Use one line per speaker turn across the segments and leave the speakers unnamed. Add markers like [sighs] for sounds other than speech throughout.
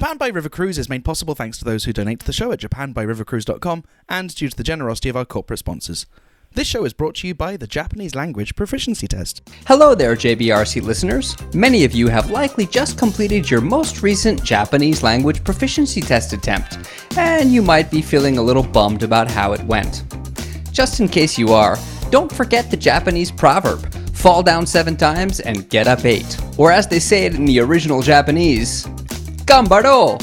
Japan by River Cruise is made possible thanks to those who donate to the show at japanbyrivercruise.com and due to the generosity of our corporate sponsors. This show is brought to you by the Japanese Language Proficiency Test.
Hello there, JBRC listeners. Many of you have likely just completed your most recent Japanese language proficiency test attempt, and you might be feeling a little bummed about how it went. Just in case you are, don't forget the Japanese proverb fall down seven times and get up eight. Or as they say it in the original Japanese, gambaro!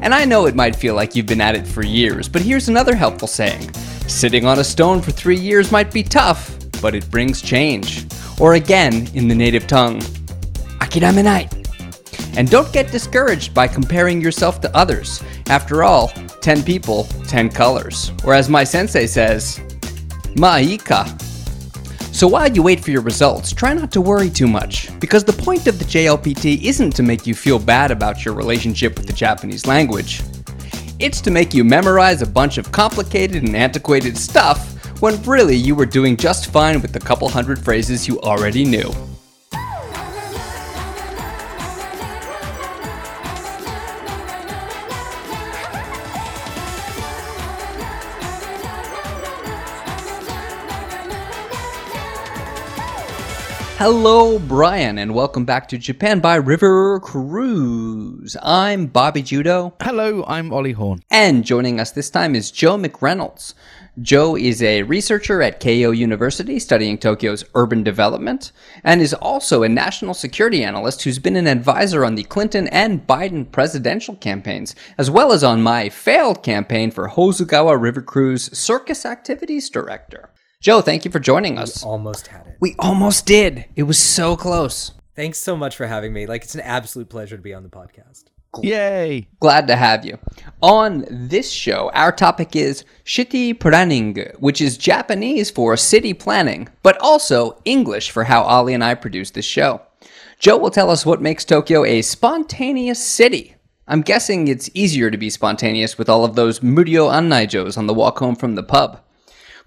And I know it might feel like you've been at it for years, but here's another helpful saying Sitting on a stone for three years might be tough, but it brings change. Or again, in the native tongue, akiramenai. And don't get discouraged by comparing yourself to others. After all, 10 people, 10 colors. Or as my sensei says, maika. So while you wait for your results, try not to worry too much, because the point of the JLPT isn't to make you feel bad about your relationship with the Japanese language. It's to make you memorize a bunch of complicated and antiquated stuff when really you were doing just fine with the couple hundred phrases you already knew. Hello, Brian, and welcome back to Japan by River Cruise. I'm Bobby Judo,
Hello, I'm Ollie Horn.
and joining us this time is Joe McReynolds. Joe is a researcher at Keio University studying Tokyo's urban development, and is also a national security analyst who's been an advisor on the Clinton and Biden presidential campaigns, as well as on my failed campaign for Hozugawa River Cruise Circus Activities Director. Joe, thank you for joining us.
We almost had it.
We almost did. It was so close.
Thanks so much for having me. Like it's an absolute pleasure to be on the podcast.
Yay!
Glad to have you. On this show, our topic is Shitty Planning, which is Japanese for city planning, but also English for how Ollie and I produce this show. Joe will tell us what makes Tokyo a spontaneous city. I'm guessing it's easier to be spontaneous with all of those Muryo Annaijos on the walk home from the pub.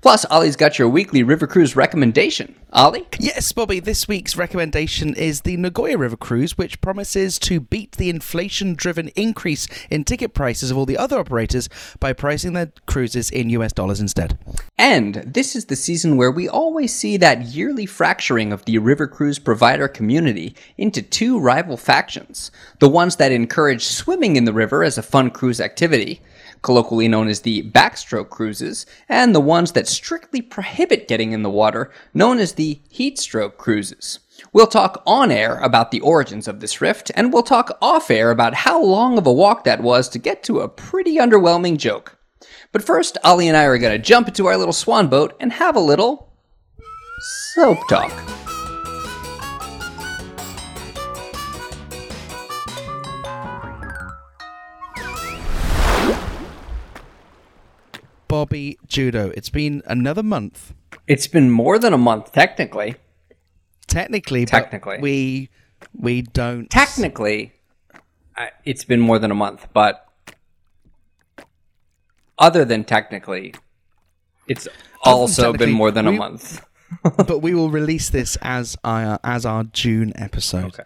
Plus, Ollie's got your weekly River Cruise recommendation. Ollie?
Yes, Bobby, this week's recommendation is the Nagoya River Cruise, which promises to beat the inflation driven increase in ticket prices of all the other operators by pricing their cruises in US dollars instead.
And this is the season where we always see that yearly fracturing of the river cruise provider community into two rival factions. The ones that encourage swimming in the river as a fun cruise activity, colloquially known as the backstroke cruises, and the ones that strictly prohibit getting in the water, known as the heatstroke cruises. We'll talk on air about the origins of this rift, and we'll talk off air about how long of a walk that was to get to a pretty underwhelming joke. But first, Ollie and I are going to jump into our little swan boat and have a little soap talk.
Bobby Judo, it's been another month,
It's been more than a month, technically.
technically. but
Technically.
we we don't.
Technically, it's been more than a month, but other than technically, it's also been more than a
we-
month. [laughs]
but we will release this as our as our June episode.
Okay.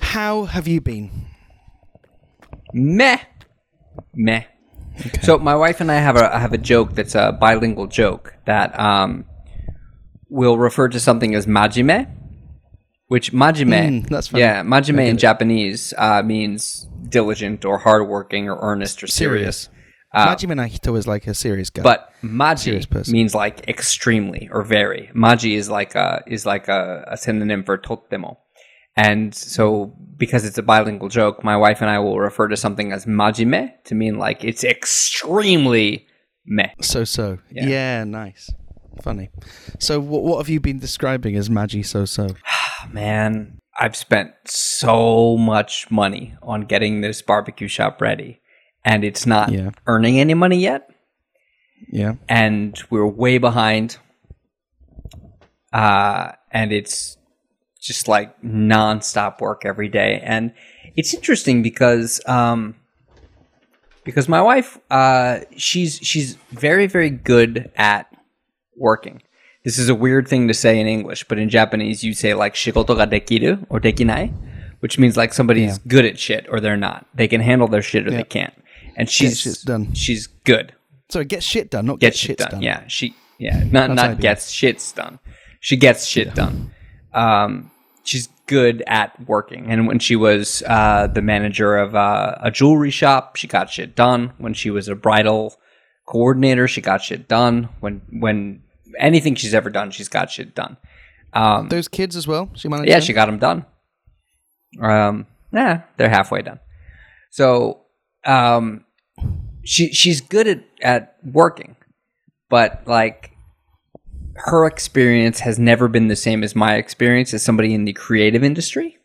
How have you been?
Meh. Meh. So my wife and I have a have a joke that's a bilingual joke that um will refer to something as majime, which majime,
Mm, that's funny.
yeah, majime in
it.
Japanese uh, means diligent or hardworking or earnest or serious. Uh,
Majime Nahito is like a serious guy.
But maji means like extremely or very. Maji is like a is like a, a synonym for totemo. And so because it's a bilingual joke, my wife and I will refer to something as majime to mean like it's extremely meh.
so so.
Yeah.
Yeah. nice. Funny. So what what have you been describing as Maji so so? [sighs]
Man, I've spent so much money on getting this barbecue shop ready and it's not
Yeah.
earning any money yet.
Yeah.
and we're way behind. Uh, and it's just like nonstop work every day. And it's interesting because, um, because my wife, uh, she's, she's very, very good at working. This is a weird thing to say in English, but in Japanese you say like shigoto ga dekiru or dekinai, which means like somebody's good at shit or they're not. They can handle their shit or
Yeah.
they can't. And she's
done.
she's good.
Sorry, get shit done, not
Get
get,
shit
shits
done. Yeah, she yeah, not
That's
not gets shits done. She gets shit done. Um, she's good at working. And when she was uh, the manager of uh, a jewelry shop, she got shit done. When she was a bridal coordinator, she got shit done. When when anything she's ever done, she's got shit done. Um,
Those kids as well. She managed.
yeah,
them?
she got them done. Um, yeah, they're halfway done. So, um, she she's good at at working, but like her experience has never been the same as my experience as somebody in the creative industry.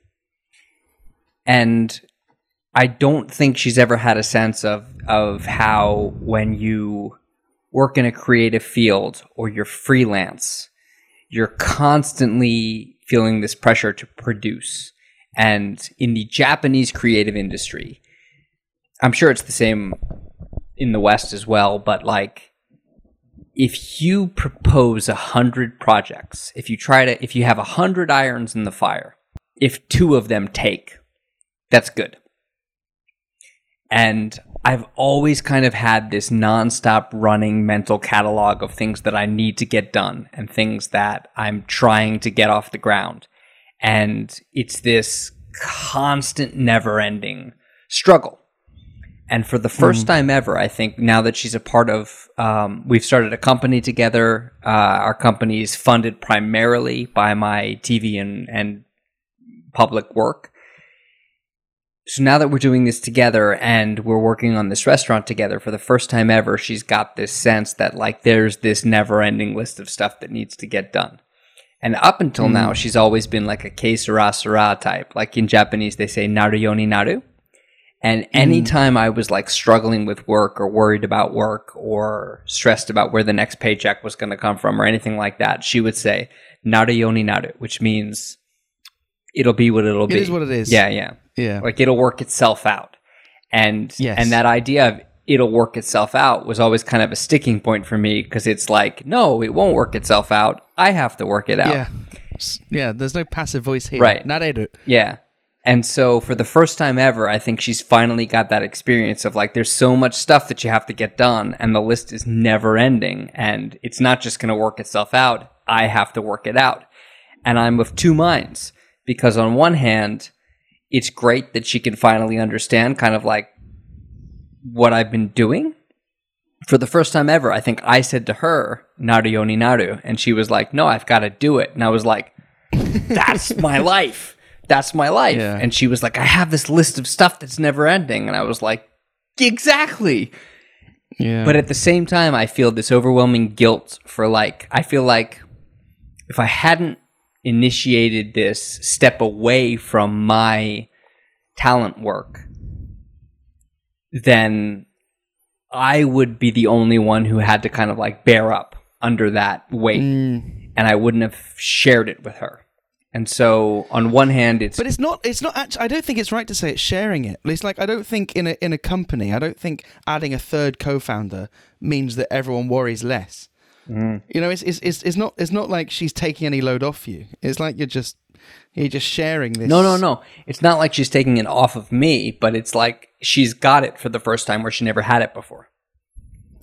And I don't think she's ever had a sense of of how when you work in a creative field or you're freelance, you're constantly feeling this pressure to produce. And in the Japanese creative industry, I'm sure it's the same in the West as well, but like if you propose a hundred projects, if you try to if you have a hundred irons in the fire, if two of them take, that's good. And I've always kind of had this nonstop running mental catalog of things that I need to get done and things that I'm trying to get off the ground. And it's this constant, never ending struggle. And for the first time ever, I think now that she's a part of, um, we've started a company together. Uh, our company is funded primarily by my TV and, and public work. So now that we're doing this together and we're working on this restaurant together for the first time ever, she's got this sense that like there's this never ending list of stuff that needs to get done. And up until now, she's always been like a que sera sera type. Like in Japanese, they say naru yoni naru. And mm-hmm. anytime I was like struggling with work or worried about work or stressed about where the next paycheck was going to come from or anything like that, she would say naru yoni naru, which means it'll be what it'll
It
be.
is what it is.
Yeah, yeah
Yeah.
like it'll work itself out and
Yes.
and that idea of it'll work itself out was always kind of a sticking point for me because it's like no it won't work itself out i have to work it out
Yeah. Yeah. There's no passive voice here.
Right.
Nareru.
yeah and so for the first time ever i think she's finally got that experience of like there's so much stuff that you have to get done and the list is never ending and it's not just going to work itself out i have to work it out and i'm of two minds because on one hand it's great that she can finally understand kind of like what I've been doing. For the first time ever, I think I said to her, Naru Yoni Naru, and she was like, No, I've got to do it. And I was like, That's my life. That's my life.
Yeah.
And she was like, I have this list of stuff that's never ending. And I was like, Exactly.
Yeah.
But at the same time, I feel this overwhelming guilt for like, I feel like if I hadn't initiated this step away from my talent work, then I would be the only one who had to kind of like bear up under that weight.
Mm.
And I wouldn't have shared it with her. And so, on one hand, it's
But it's not. It's not. Actually, I don't think it's right to say it's sharing it. It's like I don't think in a in a company, I don't think adding a third co-founder means that everyone worries less.
Mm.
You know, it's, it's it's it's not it's not like she's taking any load off you. It's like you're just you're just sharing this.
No, no, no. It's not like she's taking it off of me, but it's like she's got it for the first time where she never had it before.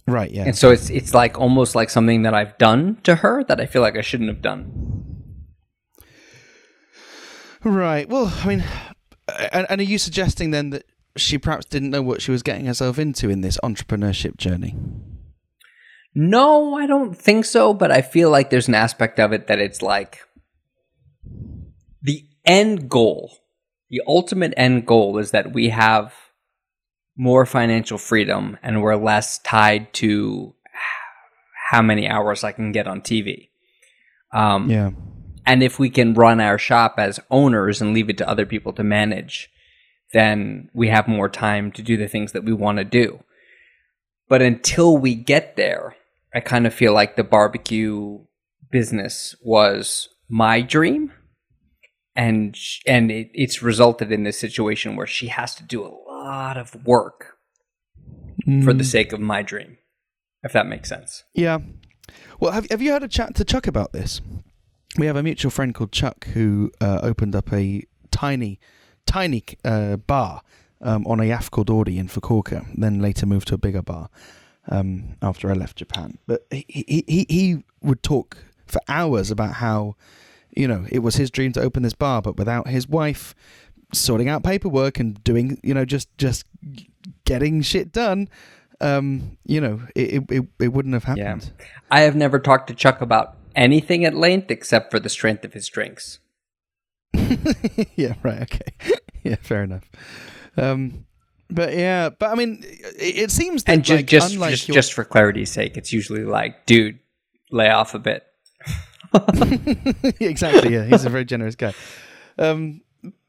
Right. Yeah.
And so it's it's like almost like something that I've done to her that I feel like I shouldn't have done.
Right. Well, I mean, and, and are you suggesting then that she perhaps didn't know what she was getting herself into in this entrepreneurship journey?
No, I don't think so, but I feel like there's an aspect of it that it's like the end goal, the ultimate end goal is that we have more financial freedom and we're less tied to how many hours I can get on TV. Um,
Yeah.
And if we can run our shop as owners and leave it to other people to manage, then we have more time to do the things that we want to do. But until we get there, I kind of feel like the barbecue business was my dream. And sh- and it, it's resulted in this situation where she has to do a lot of work for the mm. sake of my dream, if that makes sense.
Yeah. Well, have have you had a chat to Chuck about this? We have a mutual friend called Chuck who uh, opened up a tiny, tiny uh, bar um, on a yacht called Audi in Fukuoka. Then later moved to a bigger bar um, after I left Japan. But he, he he would talk for hours about how you know it was his dream to open this bar, but without his wife sorting out paperwork and doing you know just just getting shit done. Um, you know, it, it it wouldn't have happened. Yeah.
I have never talked to Chuck about anything at length except for the strength of his drinks. [laughs]
yeah, right. Okay. [laughs] yeah, fair enough. Um, but yeah, but I mean, it, it seems that
And ju-
like,
just just,
your-
just for clarity's sake, it's usually like, dude, lay off a bit. [laughs]
exactly. Yeah, he's a very generous guy. Um,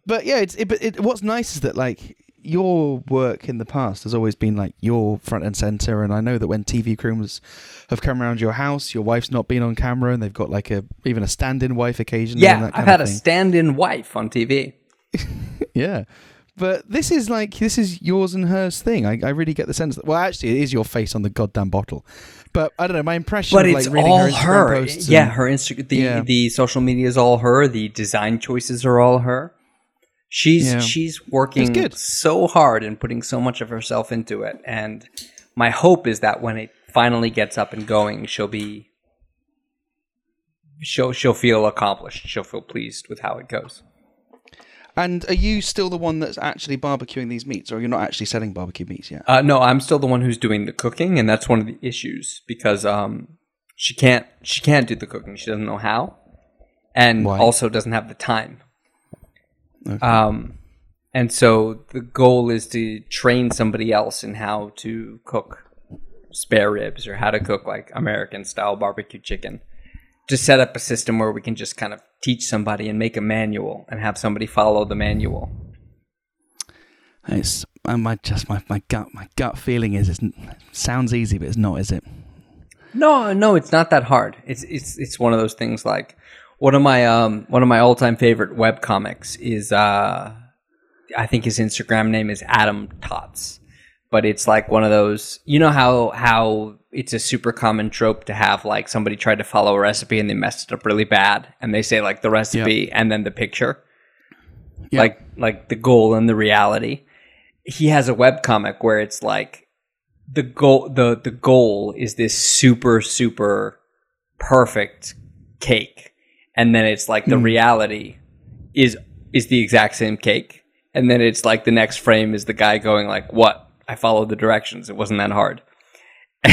but yeah, it's it, but it, what's nice is that like your work in the past has always been like your front and center, and I know that when TV crews have come around your house, your wife's not been on camera, and they've got like a even a stand-in wife occasionally.
Yeah, I've had a stand-in wife on TV. [laughs]
Yeah. But this is like this is yours and hers thing. I, I really get the sense that well, actually, it is your face on the goddamn bottle. But I don't know. My impression,
But
of,
it's
like, reading
all
her,
her. Yeah,
and-
her Instagram. the
Yeah.
the social media is all her. The design choices are all her. She's
Yeah.
she's working so hard and putting so much of herself into it. And my hope is that when it finally gets up and going, she'll be she'll she'll feel accomplished. She'll feel pleased with how it goes.
And are you still the one that's actually barbecuing these meats, or you're not actually selling barbecue meats yet?
Uh, no, I'm still the one who's doing the cooking, and that's one of the issues because um, she can't she can't do the cooking. She doesn't know how, and
Why?
also doesn't have the time.
Okay.
Um, and so the goal is to train somebody else in how to cook spare ribs or how to cook like American style barbecue chicken. To set up a system where we can just kind of teach somebody and make a manual and have somebody follow the manual.
It's uh, my just my, my gut my gut feeling is it sounds easy, but it's not, is it?
No, no, it's not that hard. It's it's it's one of those things like one of my um one of my all time favorite web comics is uh I think his Instagram name is Adam Tots. But it's like one of those you know how how it's a super common trope to have like somebody tried to follow a recipe and they messed it up really bad and they say like the recipe and then the picture.
Yeah.
Like like the goal and the reality. He has a web comic where it's like the goal the the goal is this super super perfect cake and then it's like the hmm. reality is is the exact same cake. And then it's like the next frame is the guy going like what? I followed the directions. It wasn't that hard. [laughs]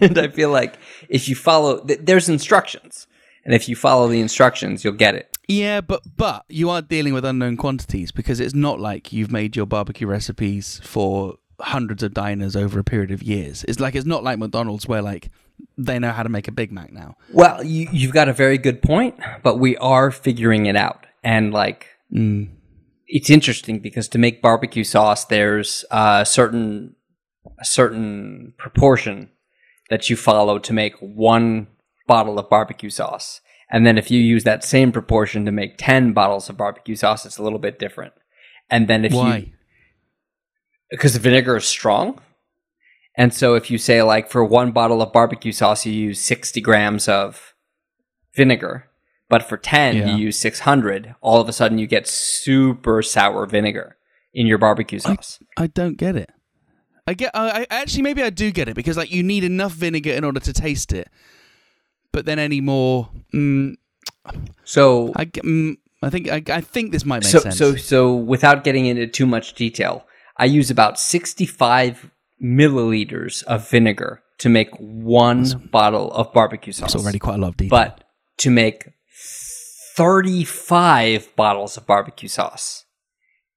And i feel like if you follow th- there's instructions. And if you follow the instructions you'll get it.
Yeah, but but you are dealing with unknown quantities because it's not like you've made your barbecue recipes for hundreds of diners over a period of years. It's like it's not like McDonald's where like they know how to make a Big Mac now.
well you, you've got a very good point but we are figuring it out and like
Mm.
it's interesting because to make barbecue sauce, there's a certain a certain proportion that you follow to make one bottle of barbecue sauce, and then if you use that same proportion to make ten bottles of barbecue sauce, it's a little bit different. And then if
Why?
you because the vinegar is strong, and so if you say like for one bottle of barbecue sauce you use sixty grams of vinegar, but for 10
Yeah.
you use 600 all of a sudden you get super sour vinegar in your barbecue sauce
I don't get it. I get. I, I actually maybe I do get it because like you need enough vinegar in order to taste it, but then any more. Mm,
so
I mm, I think I, I think this might make
so
sense.
so so without getting into too much detail i use about 65 milliliters of vinegar to make one bottle of barbecue sauce
It's already quite a lot of detail.
but to make 35 bottles of barbecue sauce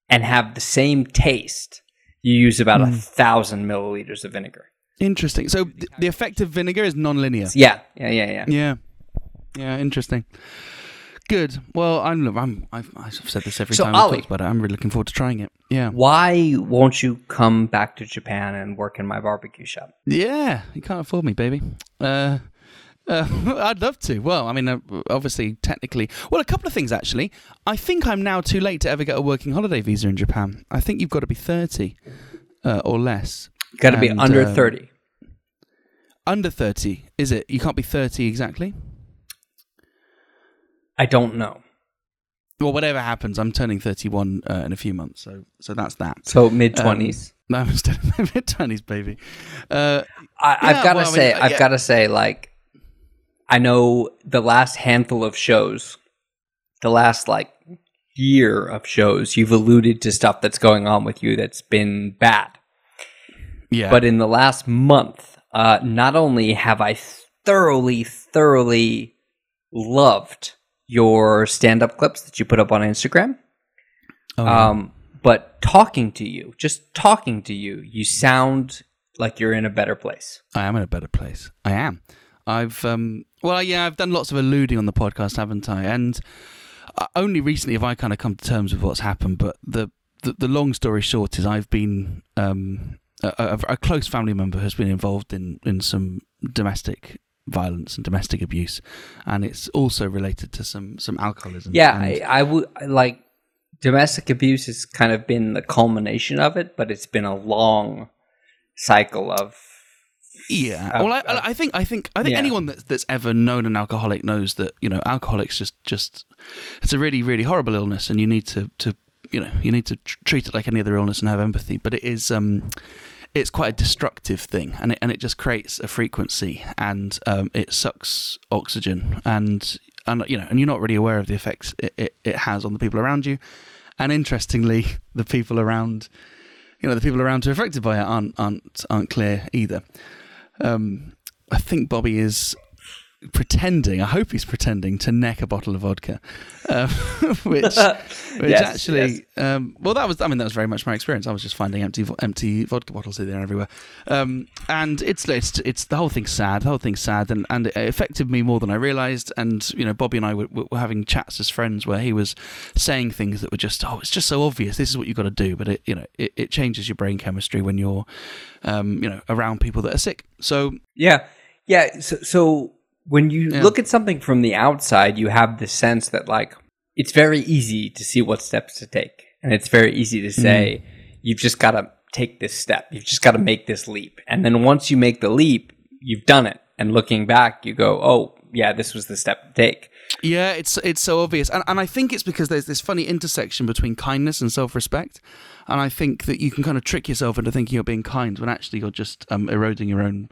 and have the same taste you use about a
Hmm.
thousand milliliters of vinegar
interesting. So th- the effect of vinegar is non-linear.
yeah yeah yeah yeah
Yeah, yeah, interesting. Good. Well, I'm. I'm. I've, I've said this every
So,
time
Ollie-
we talk about it. I'm really looking forward to trying it. Yeah.
Why won't you come back to Japan and work in my barbecue shop?
Yeah. You can't afford me, baby. Uh, uh, [laughs] I'd love to. Well, I mean, uh, obviously, technically. Well, a couple of things actually. I think I'm now too late to ever get a working holiday visa in Japan. I think you've got to be 30 uh, or less.
Got to be under
um,
30.
Under 30, is it? You can't be 30 exactly.
I don't know.
well, whatever happens, I'm turning 31 uh, in a few months, so so that's that.
So mid twenties.
No, I'm still in my [laughs] mid 20s, baby. Uh,
I, I've
Yeah,
got to
well, I mean,
say,
uh,
I've
yeah.
got to say, like, I know the last handful of shows, the last like year of shows, you've alluded to stuff that's going on with you that's been bad.
yeah,
But in the last month, uh, not only have I thoroughly, thoroughly loved your stand-up clips that you put up on Instagram,
Oh, yeah.
um, but talking to you, just talking to you, you sound like you're in a better place.
I am in a better place. I am. I've um well yeah, I've done lots of alluding on the podcast, haven't I? And uh, only recently have I kind of come to terms with what's happened, but the the, the long story short is I've been um a, a, a close family member has been involved in in some domestic violence and domestic abuse and it's also related to some some alcoholism
Yeah,
and-
I, I would like domestic abuse has kind of been the culmination of it, but it's been a long cycle of
Yeah.
Uh,
well, I,
uh,
I think I think I think
yeah.
anyone that's that's ever known an alcoholic knows that you know alcoholics just just it's a really really horrible illness, and you need to to you know you need to tr- treat it like any other illness and have empathy. But it is um it's quite a destructive thing, and it and it just creates a frequency, and um it sucks oxygen, and and you know and you're not really aware of the effects it, it, it has on the people around you, and interestingly, the people around you know the people around who are affected by it aren't aren't aren't clear either. Um, I think Bobby is pretending. I hope he's pretending to neck a bottle of vodka, um, [laughs] which [laughs] which
Yes,
actually, Um, well, that was I mean that was very much my experience. I was just finding empty empty vodka bottles here and everywhere, um, and it's it's it's the whole thing's sad. The whole thing's sad, and and it affected me more than I realised. And you know, Bobby and I were, were having chats as friends where he was saying things that were just oh, it's just so obvious. This is what you've got to do, but it you know it, it changes your brain chemistry when you're um, you know around people that are sick. So
Yeah, yeah. So, so when you
Yeah.
look at something from the outside, you have the sense that like it's very easy to see what steps to take, and it's very easy to say you've just got to take this step. You've just got to make this leap, and then once you make the leap, you've done it. And looking back, you go, "Oh, yeah, this was the step to take."
Yeah, it's it's so obvious, and and I think it's because there's this funny intersection between kindness and self-respect, and I think that you can kind of trick yourself into thinking you're being kind when actually you're just um, eroding your own,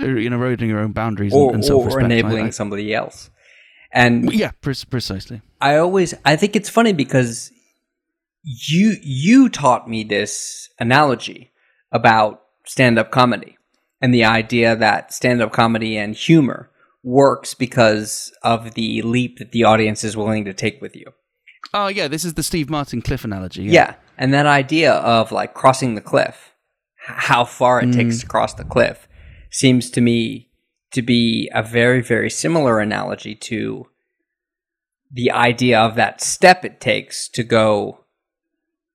Uh, you know, eroding your own boundaries
Or,
and, and
or enabling somebody else. And
yeah, pre- precisely.
I always I think it's funny because you you taught me this analogy about stand-up comedy and the idea that stand-up comedy and humor works because of the leap that the audience is willing to take with you.
Oh yeah, this is the Steve Martin cliff analogy.
Yeah, and that idea of like crossing the cliff, how far it takes mm. to cross the cliff seems to me to be a very very similar analogy to the idea of that step it takes to go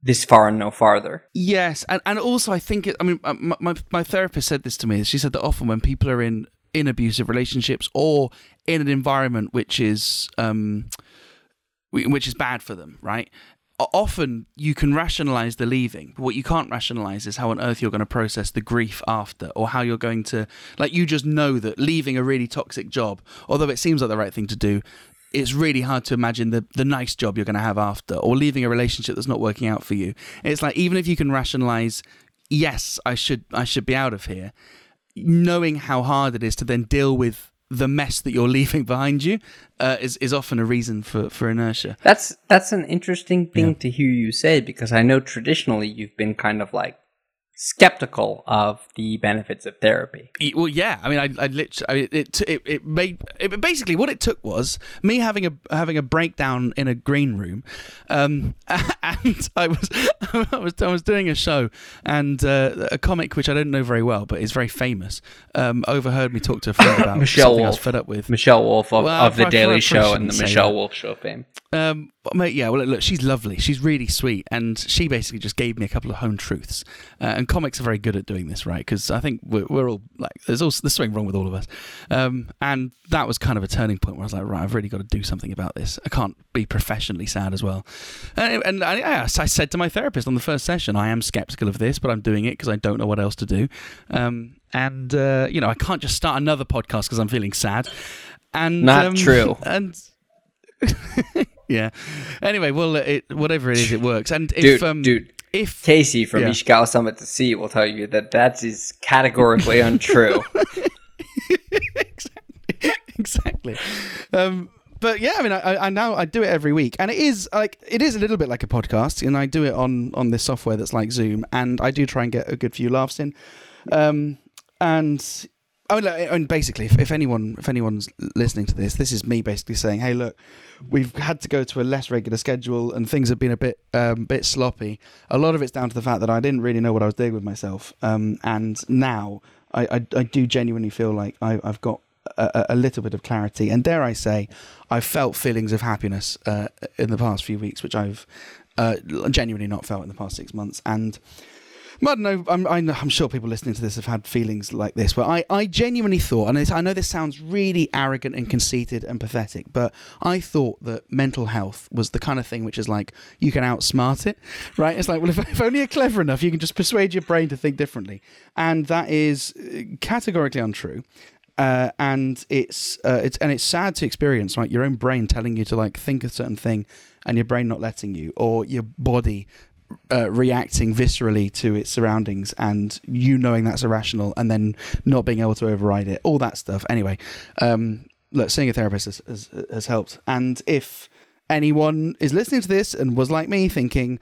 this far and no farther.
Yes, and and also I think it, I mean uh, my, my my therapist said this to me. She said that often when people are in in abusive relationships or in an environment which is um which is bad for them, right? Often you can rationalize the leaving, but what you can't rationalize is how on earth you're going to process the grief after, or how you're going to like you just know that leaving a really toxic job, although it seems like the right thing to do, it's really hard to imagine the the nice job you're going to have after, or leaving a relationship that's not working out for you. It's like even if you can rationalize, yes, I should I should be out of here, knowing how hard it is to then deal with the mess that you're [laughs] leaving behind you uh, is is often a reason for for inertia.
That's that's an interesting thing to hear you say because I know traditionally you've been kind of like skeptical of the benefits of therapy.
Well, yeah. I mean, I, I literally, I mean, it, it, it made it, basically what it took was me having a having a breakdown in a green room, um, [laughs] and I was [laughs] I was I was doing a show, and uh, a comic which I don't know very well, but is very famous, um, overheard me talk to a friend about [coughs]
Michelle
something I was
Wolf.
fed up with.
Michelle Wolf of,
Well,
of the
I-
Daily Show and the Michelle
that.
Wolf Show fame.
Um, mate, yeah, well, look, she's lovely. She's really sweet, and she basically just gave me a couple of home truths. Uh, and comics are very good at doing this, right? Because I think we're, we're all like, there's also there's something wrong with all of us. Um, and that was kind of a turning point where I was like, right, I've really got to do something about this. I can't be professionally sad as well. And, and I, I, I said to my therapist on the first session, I am skeptical of this, but I'm doing it because I don't know what else to do. Um, and uh, you know, I can't just start another podcast because I'm feeling sad. And
Not
um,
true. [laughs]
And Yeah. Anyway, well, it, whatever it is, it works. And if
Dude,
um,
dude,
if
Casey from
Yeah.
Ishikawa Summit to Sea will tell you that that is categorically untrue. [laughs]
exactly. Um, but yeah, I mean, I, I now I do it every week, and it is like it is a little bit like a podcast, and I do it on on this software that's like Zoom, and I do try and get a good few laughs in. Um, and I mean, like, and basically, if, if anyone if anyone's listening to this, this is me basically saying, hey, look, we've had to go to a less regular schedule, and things have been a bit um, bit sloppy. A lot of it's down to the fact that I didn't really know what I was doing with myself, um, and now I, I I do genuinely feel like I, I've got a, a little bit of clarity, and dare I say, I've felt feelings of happiness uh, in the past few weeks, which I've uh, genuinely not felt in the past six months. And Know, I'm, I'm, I'm sure people listening to this have had feelings like this, where I, I genuinely thought, and I know this sounds really arrogant and conceited and pathetic, but I thought that mental health was the kind of thing which is like you can outsmart it, right? It's like, well, if, if only you're clever enough, you can just persuade your brain to think differently. And that is uh, categorically untrue uh, and it's uh, it's and it's sad to experience like your own brain telling you to like think a certain thing and your brain not letting you or your body uh, reacting viscerally to its surroundings and you knowing that's irrational and then not being able to override it all that stuff anyway um look seeing a therapist has, has, has helped and if anyone is listening to this and was like me thinking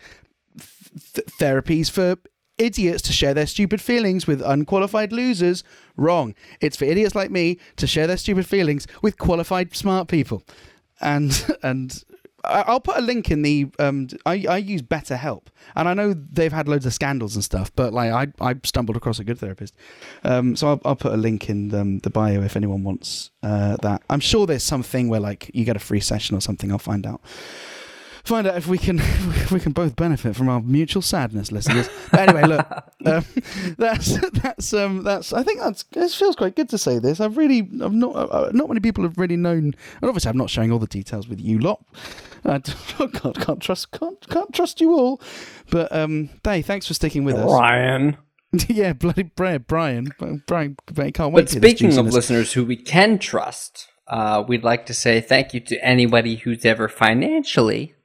th- therapies for idiots to share their stupid feelings with unqualified losers. Wrong. It's for idiots like me to share their stupid feelings with qualified smart people. And [laughs] and I'll put a link in the. Um, I I use BetterHelp, and I know they've had loads of scandals and stuff, but like I I stumbled across a good therapist. Um, so I'll, I'll put a link in um, the bio if anyone wants uh, that. I'm sure there's something where like you get a free session or something. I'll find out find out if we can [laughs] if we can both benefit from our mutual sadness, listeners. But anyway, look, [laughs] um, that's that's um that's I think that's it feels quite good to say this. I've really I've not uh, not many people have really known, and obviously I'm not sharing all the details with you lot. I [laughs] oh God, can't trust can't can't trust you all. But um, Dave, thanks for sticking with us.
Ryan.
yeah, bloody Brian, Brian, Brian, Brian can't wait.
But speaking of listeners who we can trust, uh, we'd like to say thank you to anybody who's ever financially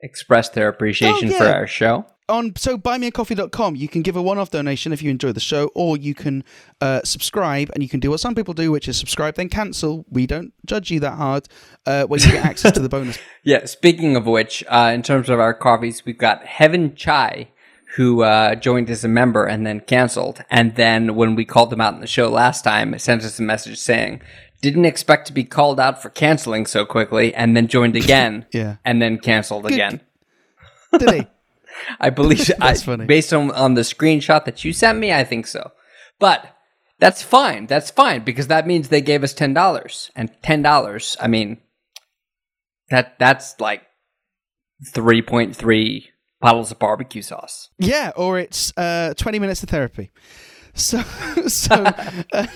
expressed their appreciation
Oh,
for our show.
on so buymeacoffee.com you can give a one-off donation if you enjoy the show or you can uh, subscribe and you can do what some people do which is subscribe then cancel we don't judge you that hard uh, when you get access to the bonus [laughs]
Yeah, speaking of which, uh, in terms of our coffees, we've got Heaven Chai, who uh, joined as a member and then canceled. And then when we called them out in the show last time, sent us a message saying, didn't expect to be called out for canceling so quickly, and then joined [laughs] again,
Yeah.
and then canceled again.
did he [laughs]
I believe, [laughs] I,
That's funny.
based on, on the screenshot that you sent me, I think so. But that's fine. That's fine because that means they gave us ten dollars, and ten dollars. I mean, that that's like three point three bottles of barbecue sauce.
yeah or it's uh, 20 minutes of therapy so [laughs] so uh,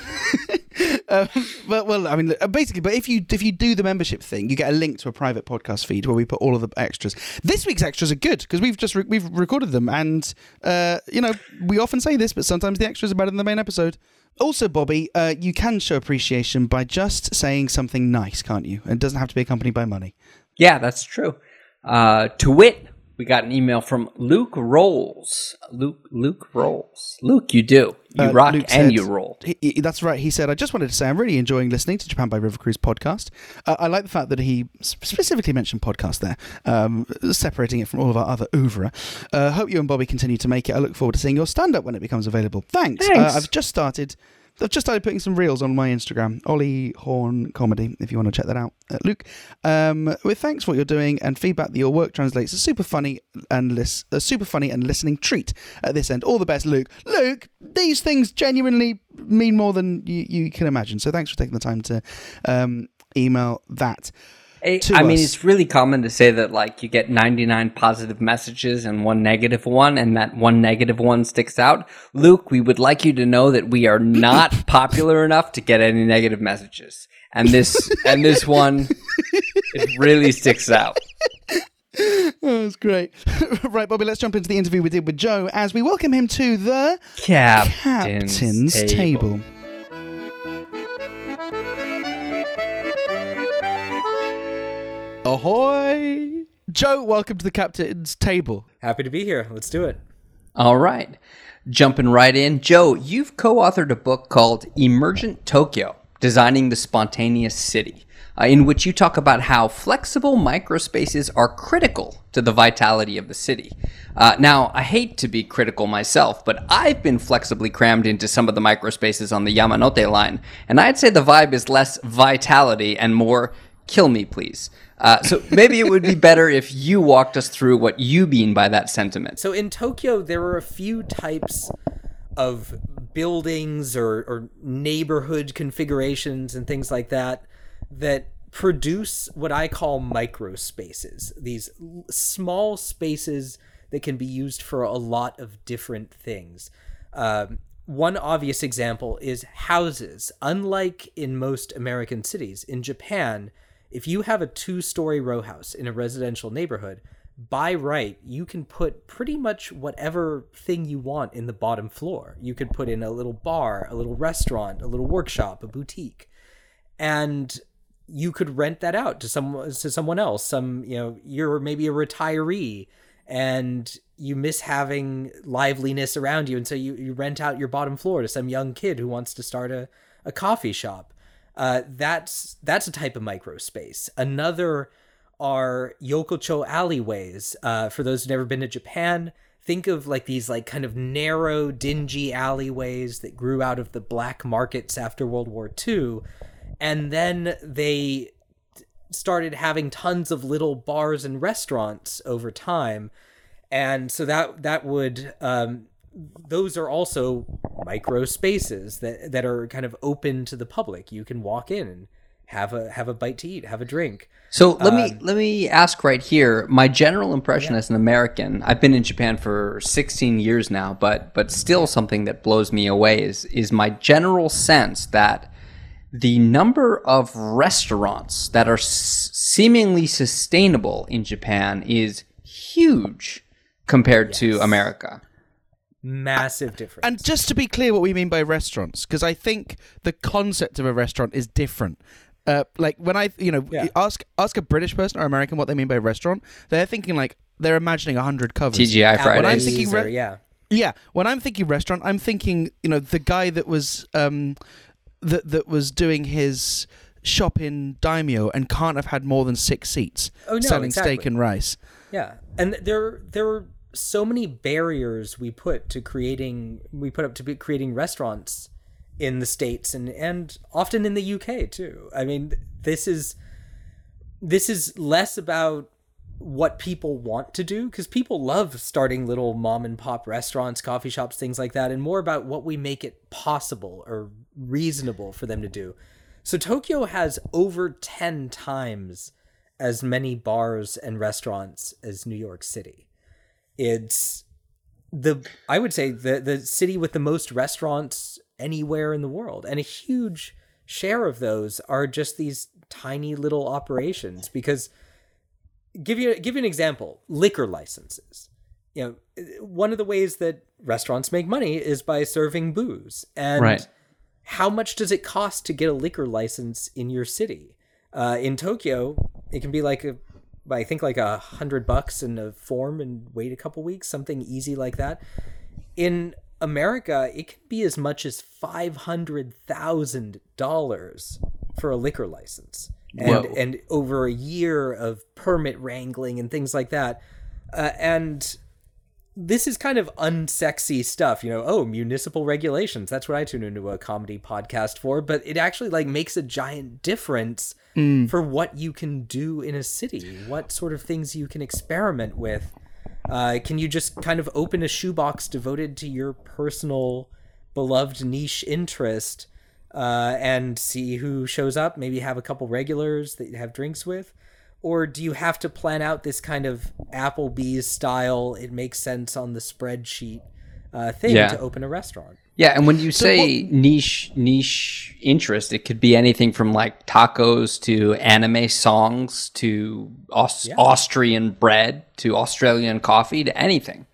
[laughs] um, but well i mean uh, basically but if you if you do the membership thing you get a link to a private podcast feed where we put all of the extras this week's extras are good because we've just re- we've recorded them and uh you know we often say this but sometimes the extras are better than the main episode also bobby uh, you can show appreciation by just saying something nice can't you it doesn't have to be accompanied by money
Yeah, that's true. Uh, to wit, we got an email from Luke Rolls. Luke Luke Rolls. Luke, you do. You
Uh,
rock
Luke
and
said-
you roll.
He, he- that's right. He said, I just wanted to say I'm really enjoying listening to Japan by River Cruise podcast. Uh, I like the fact that he specifically mentioned podcast there, um, separating it from all of our other oeuvre. Uh, hope you and Bobby continue to make it. I look forward to seeing your stand up when it becomes available. Thanks.
Thanks.
Uh, I've just started. I've just started putting some reels on my Instagram, Ollie Horn Comedy, if you want to check that out. Uh, Luke, um, with thanks for what you're doing and feedback that your work translates a super funny and lis- a super funny and listening treat at this end. All the best, Luke. Luke, these things genuinely mean more than you, you can imagine. So thanks for taking the time to um, email that.
I
to
I mean, it's really common to say that like you get 99 positive messages and one negative one, and that one negative one sticks out. Luke, we would like you to know that we are not [laughs] popular enough to get any negative messages, and this and this one, it really sticks out. [laughs]
Oh, that's great. [laughs] right, Bobby, let's jump into the interview we did with Joe as we welcome him to the
Captain's,
Captain's Table. Ahoy! Joe, welcome to the captain's table.
Happy to be here. Let's do it.
All right. Jumping right in. Joe, you've co authored a book called Emergent Tokyo Designing the Spontaneous City, uh, in which you talk about how flexible microspaces are critical to the vitality of the city. Uh, now, I hate to be critical myself, but I've been flexibly crammed into some of the microspaces on the Yamanote line, and I'd say the vibe is less vitality and more kill me, please. Uh, so maybe it would be better if you walked us through what you mean by that sentiment.
So in Tokyo, there are a few types of buildings or, or neighborhood configurations and things like that that produce what I call micro spaces. These small spaces that can be used for a lot of different things. Um, one obvious example is houses. Unlike in most American cities, in Japan, if you have a two story row house in a residential neighborhood, by right, you can put pretty much whatever thing you want in the bottom floor. You could put in a little bar, a little restaurant, a little workshop, a boutique. And you could rent that out to someone to someone else. Some, you know, you're maybe a retiree and you miss having liveliness around you and so you, you rent out your bottom floor to some young kid who wants to start a, a coffee shop uh, that's that's a type of micro space. Another are yokocho alleyways. Uh, for those who've never been to Japan, think of like these like kind of narrow, dingy alleyways that grew out of the black markets after World War II, and then they started having tons of little bars and restaurants over time, and so that that would um, those are also micro spaces that that are kind of open to the public. You can walk in and have a have a bite to eat, have a drink.
So let um, me let me ask right here. My general impression yeah. as an American, I've been in Japan for 16 years now, but but still something that blows me away is is my general sense that the number of restaurants that are s- seemingly sustainable in Japan is huge compared yes. to America
massive difference.
And just to be clear, what we mean by restaurants, because I think the concept of a restaurant is different. Uh, like when I, you know, yeah. ask ask a British person or American what they mean by restaurant, they're thinking like they're imagining a hundred covers.
TGI Fridays.
When
I'm
thinking,
re- yeah,
yeah. When I'm thinking restaurant, I'm thinking, you know, the guy that was um, that that was doing his shop in Daimyo and can't have had more than six seats
oh, no,
selling
exactly.
steak and rice.
Yeah, and there there so many barriers we put to creating we put up to be creating restaurants in the states and and often in the UK too. I mean, this is this is less about what people want to do because people love starting little mom and pop restaurants, coffee shops, things like that, and more about what we make it possible or reasonable for them to do. So Tokyo has over 10 times as many bars and restaurants as New York City it's the I would say the the city with the most restaurants anywhere in the world, and a huge share of those are just these tiny little operations. Because give you give you an example, liquor licenses. You know, one of the ways that restaurants make money is by serving booze, and
right.
how much does it cost to get a liquor license in your city? Uh, in Tokyo, it can be like a I think like a hundred bucks in a form and wait a couple weeks, something easy like that. In America, it can be as much as five hundred thousand dollars for a liquor license, and Whoa. and over a year of permit wrangling and things like that. Uh, and this is kind of unsexy stuff, you know. Oh, municipal regulations. That's what I tune into a comedy podcast for. But it actually like makes a giant difference mm. for what you can do in a city, what sort of things you can experiment with. Uh, can you just kind of open a shoebox devoted to your personal beloved niche interest uh, and see who shows up? Maybe have a couple regulars that you have drinks with. Or do you have to plan out this kind of Applebee's style, it makes sense on the spreadsheet uh, thing yeah. to open a restaurant?
Yeah, and when you so say what, niche niche interest, it could be anything from like tacos to anime songs to Aus- yeah. Austrian bread to Australian coffee to anything.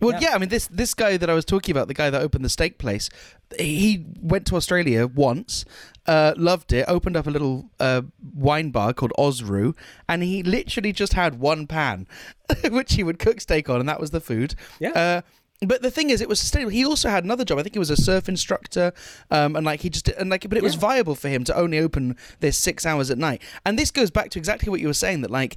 Well, yeah. I mean, this this guy that I was talking about, the guy that opened the steak place, he went to Australia once, uh, loved it, opened up a little uh, wine bar called Osru, and he literally just had one pan, [laughs] which he would cook steak on, and that was the food.
Yeah.
Uh, but the thing is, it was sustainable. He also had another job. I think he was a surf instructor, um, and like he just and like, but it was viable for him to only open this six hours at night. And this goes back to exactly what you were saying that like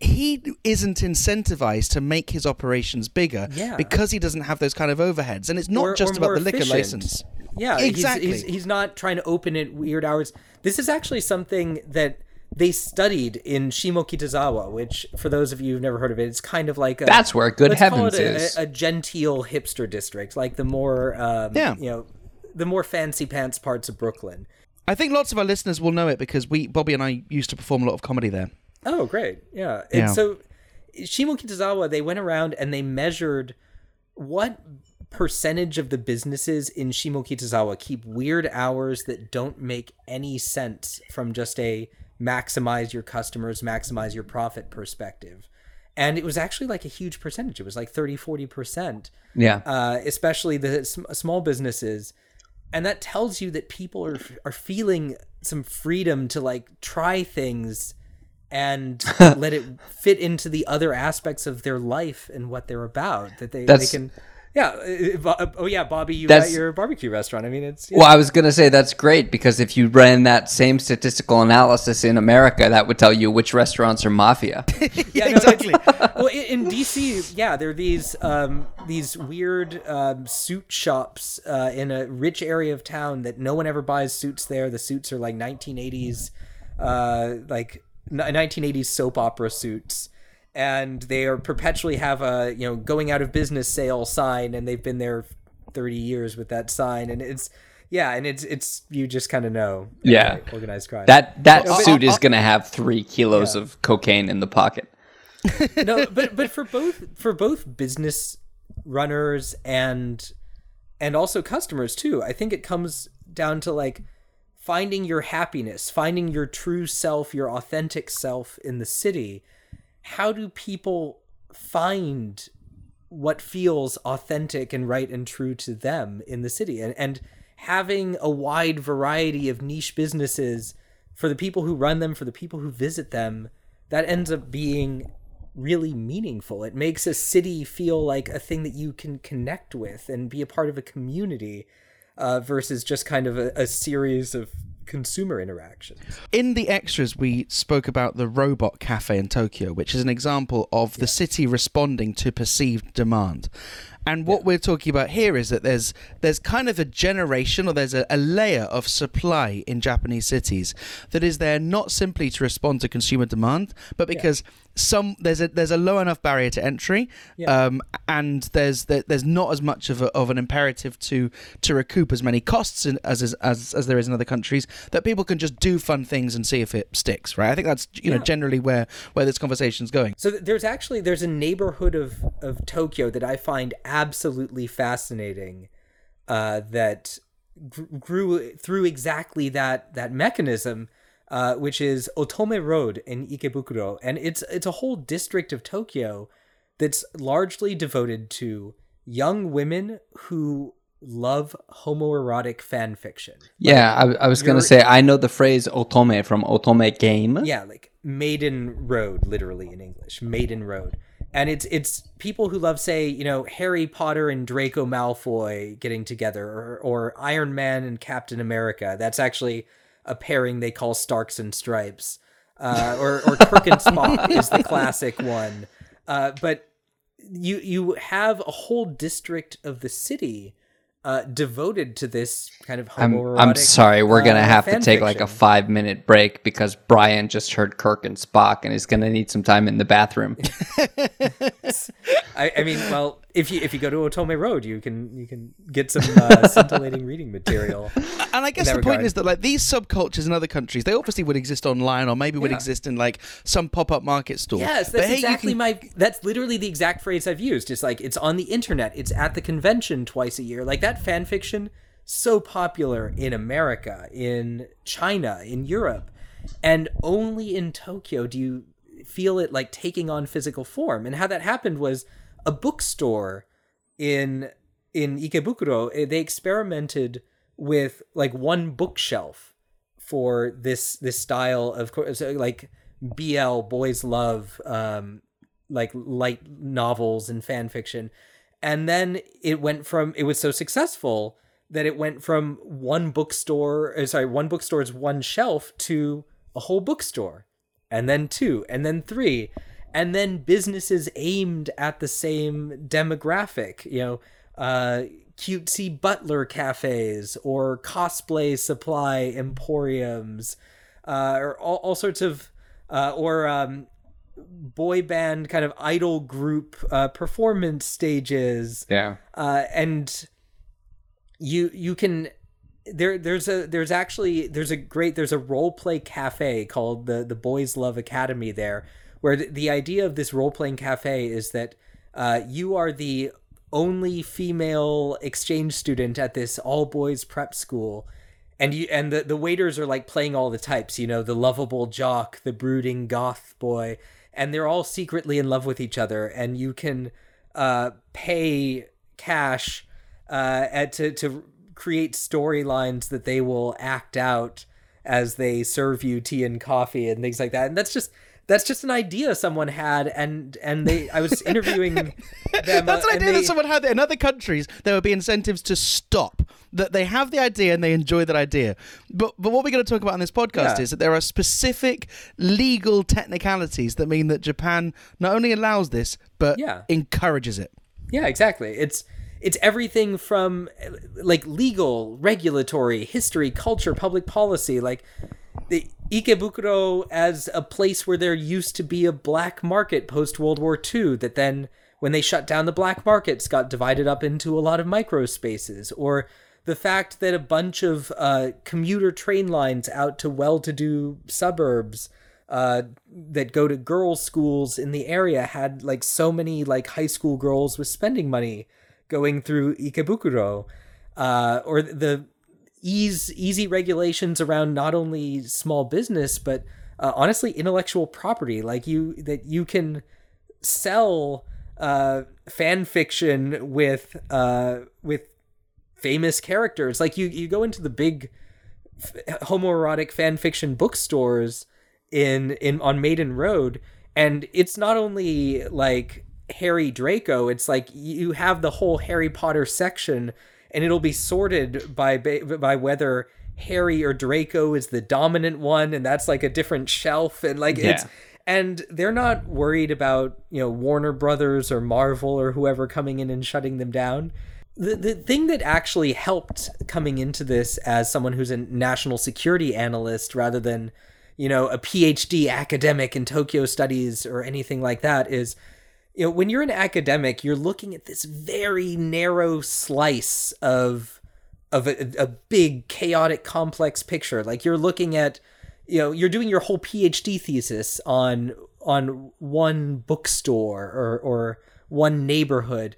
he isn't incentivized to make his operations bigger
Yeah.
because he doesn't have those kind of overheads. And it's not
Or-
just
or
about the liquor
efficient.
license.
Yeah,
Exactly.
He's, he's, he's not trying to open at weird hours. This is actually something that they studied in Shimokitazawa, which, for those of you who've never heard of it, it's kind of like a,
That's where good
let's call
heavens
it a,
is.
A, a genteel hipster district, like the more, um,
Yeah.
you know, the more fancy pants parts of Brooklyn.
I think lots of our listeners will know it because we, Bobby and I, used to perform a lot of comedy there.
Oh, great. Yeah. And
Yeah.
so Shimokitazawa, they went around and they measured what percentage of the businesses in Shimokitazawa keep weird hours that don't make any sense from just a maximize your customers, maximize your profit perspective. And it was actually like a huge percentage. It was like 30, 40%,
yeah.
uh, especially the sm- small businesses. And that tells you that people are, are feeling some freedom to like try things and [laughs] let it fit into the other aspects of their life and what they're about. That they,
That's-
they can, yeah. uh, Oh yeah, Bobby, you
That's-
got your barbecue restaurant. I mean, it's
Well, I was going to say that's great because if you ran that same statistical analysis in America, that would tell you which restaurants are mafia. [laughs] [laughs]
yeah, no, exactly. [laughs] well, in, in DC, yeah, there are these um, these weird um, suit shops uh, in a rich area of town that no one ever buys suits there. The suits are like 1980s, uh, like 1980s soap opera suits. And they are perpetually have a you know going out of business sale sign, and they've been there 30 years with that sign, and it's yeah, and it's it's you just kind of know
Yeah.
organized crime.
That that
but-
suit is going to have three kilos of cocaine in the pocket. [laughs]
no, but but for both for both business runners and and also customers too. I think it comes down to like finding your happiness, finding your true self, your authentic self in the city. How do people find what feels authentic and right and true to them in the city? And and having a wide variety of niche businesses for the people who run them, for the people who visit them, that ends up being really meaningful. It makes a city feel like a thing that you can connect with and be a part of a community uh, versus just kind of a, a series of consumer interactions.
In the extras, we spoke about the robot cafe in Tokyo, which is an example of the city responding to perceived demand. And what we're talking about here is that there's there's kind of a generation or there's a, a layer of supply in Japanese cities that is there not simply to respond to consumer demand, but because some there's a there's a low enough barrier to entry,
Yeah.
um, and there's there, there's not as much of, a, of an imperative to to recoup as many costs in, as, as as as there is in other countries that people can just do fun things and see if it sticks. Right? I think that's you know generally where where this conversation's going.
So there's actually there's a neighborhood of of Tokyo that I find absolutely fascinating. Uh, that grew through exactly that that mechanism, uh, which is Otome Road in Ikebukuro, and it's it's a whole district of Tokyo that's largely devoted to young women who love homoerotic fan fiction.
Yeah, I, I was going to say I know the phrase otome from otome game.
Yeah, like Maiden Road, literally in English, Maiden Road, and it's it's people who love, say, you know, Harry Potter and Draco Malfoy getting together, or, or Iron Man and Captain America. That's actually a pairing they call Starks and Stripes, uh, or or Kirk and Spock [laughs] is the classic one. Uh, but you you have a whole district of the city. Uh, devoted to this kind of
I'm. I'm sorry, we're going to
uh,
have to
fan
take like a five minute break because Brian just heard Kirk and Spock and is going to need some time in the bathroom. [laughs]
I, I mean, well, if you if you go to Otome Road, you can you can get some uh, [laughs] scintillating reading material.
And I guess the point is that like these subcultures in other countries, they obviously would exist online or maybe would
Yeah.
exist in like some pop up market store.
Yes, that's
hey,
exactly
can-
my. That's literally the exact phrase I've used. It's like it's on the internet. It's at the convention twice a year. Like that fan fiction, so popular in America, in China, in Europe, and only in Tokyo do you feel it like taking on physical form. And how that happened was a bookstore in in Ikebukuro, eh, they experimented with like one bookshelf for this this style of like BL boys love um like light novels and fan fiction. And then it went from it was so successful that it went from one bookstore, uh, sorry, one bookstore's one shelf to a whole bookstore, and then two, and then three, and then businesses aimed at the same demographic, you know, uh, cutesy butler cafes or cosplay supply emporiums, uh, or all, all sorts of, uh, or um, boy band kind of idol group uh, performance stages.
Yeah.
Uh, and you you can there there's a there's actually there's a great there's a role play cafe called the the Boys Love Academy there where the, the idea of this role playing cafe is that uh, you are the only female exchange student at this all boys prep school and you and the, the waiters are like playing all the types you know the lovable jock the brooding goth boy and they're all secretly in love with each other and you can uh, pay cash uh, at, to to create storylines that they will act out as they serve you tea and coffee and things like that. And that's just that's just an idea someone had and and they I was interviewing [laughs] them
That's
uh,
an idea
they-
that someone had in other countries. There would be incentives to stop. That they have the idea and they enjoy that idea. But but what we're going to talk about on this podcast
Yeah.
is that there are specific legal technicalities that mean that Japan not only allows this but
Yeah.
encourages it.
Yeah, exactly. It's it's everything from like legal, regulatory, history, culture, public policy, like the Ikebukuro as a place where there used to be a black market post World War II that then when they shut down the black markets got divided up into a lot of micro spaces or the fact that a bunch of uh, commuter train lines out to well-to-do suburbs uh, that go to girls' schools in the area had like so many like high school girls with spending money going through Ikebukuro, uh, or the ease easy regulations around not only small business but uh, honestly intellectual property, like you that you can sell uh, fan fiction with uh, with famous characters. Like you you go into the big f- homoerotic fan fiction bookstores in in on Maiden Road and it's not only like Harry Draco it's like you have the whole Harry Potter section and it'll be sorted by by whether Harry or Draco is the dominant one and that's like a different shelf and like it's and they're not worried about you know Warner Brothers or Marvel or whoever coming in and shutting them down. The the thing that actually helped coming into this as someone who's a national security analyst rather than you know a PhD academic in Tokyo studies or anything like that is you know when you're an academic you're looking at this very narrow slice of of a, a big chaotic complex picture. Like you're looking at you know you're doing your whole phd thesis on on one bookstore or or one neighborhood.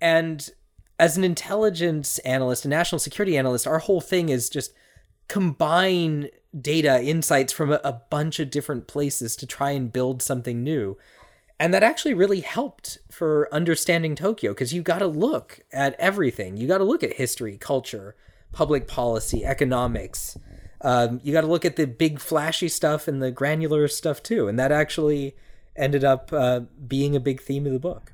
And as an intelligence analyst a national security analyst our whole thing is just combine data insights from a, a bunch of different places to try and build something new and that actually really helped for understanding Tokyo because you got to look at everything. You got to look at history, culture, public policy, economics. Um, you got to look at the big flashy stuff and the granular stuff too. And that actually ended up uh, being a big theme of the book.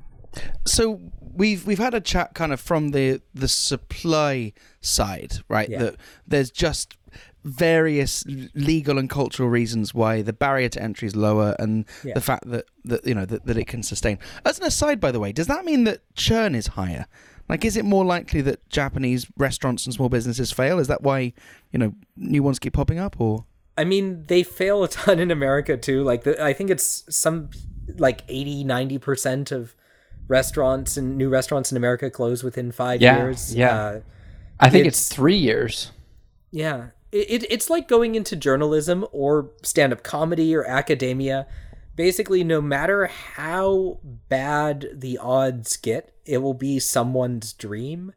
So we've we've had a chat kind of from the the supply side, right?
Yeah.
That there's just various legal and cultural reasons why the barrier to entry is lower and
Yeah.
the fact that, that you know that, that it can sustain. As an aside, by the way, does that mean that churn is higher? Like, is it more likely that Japanese restaurants and small businesses fail? Is that why you know new ones keep popping up, or
I mean, they fail a ton in America too. Like, the, I think it's some like 80, 90% of restaurants and new restaurants in America close within five
Yeah,
years.
yeah.
Uh,
I think it's,
It's-
three years.
Yeah. It, it, it's like going into journalism or stand up comedy or academia. Basically, no matter how bad the odds get, it will be someone's dream.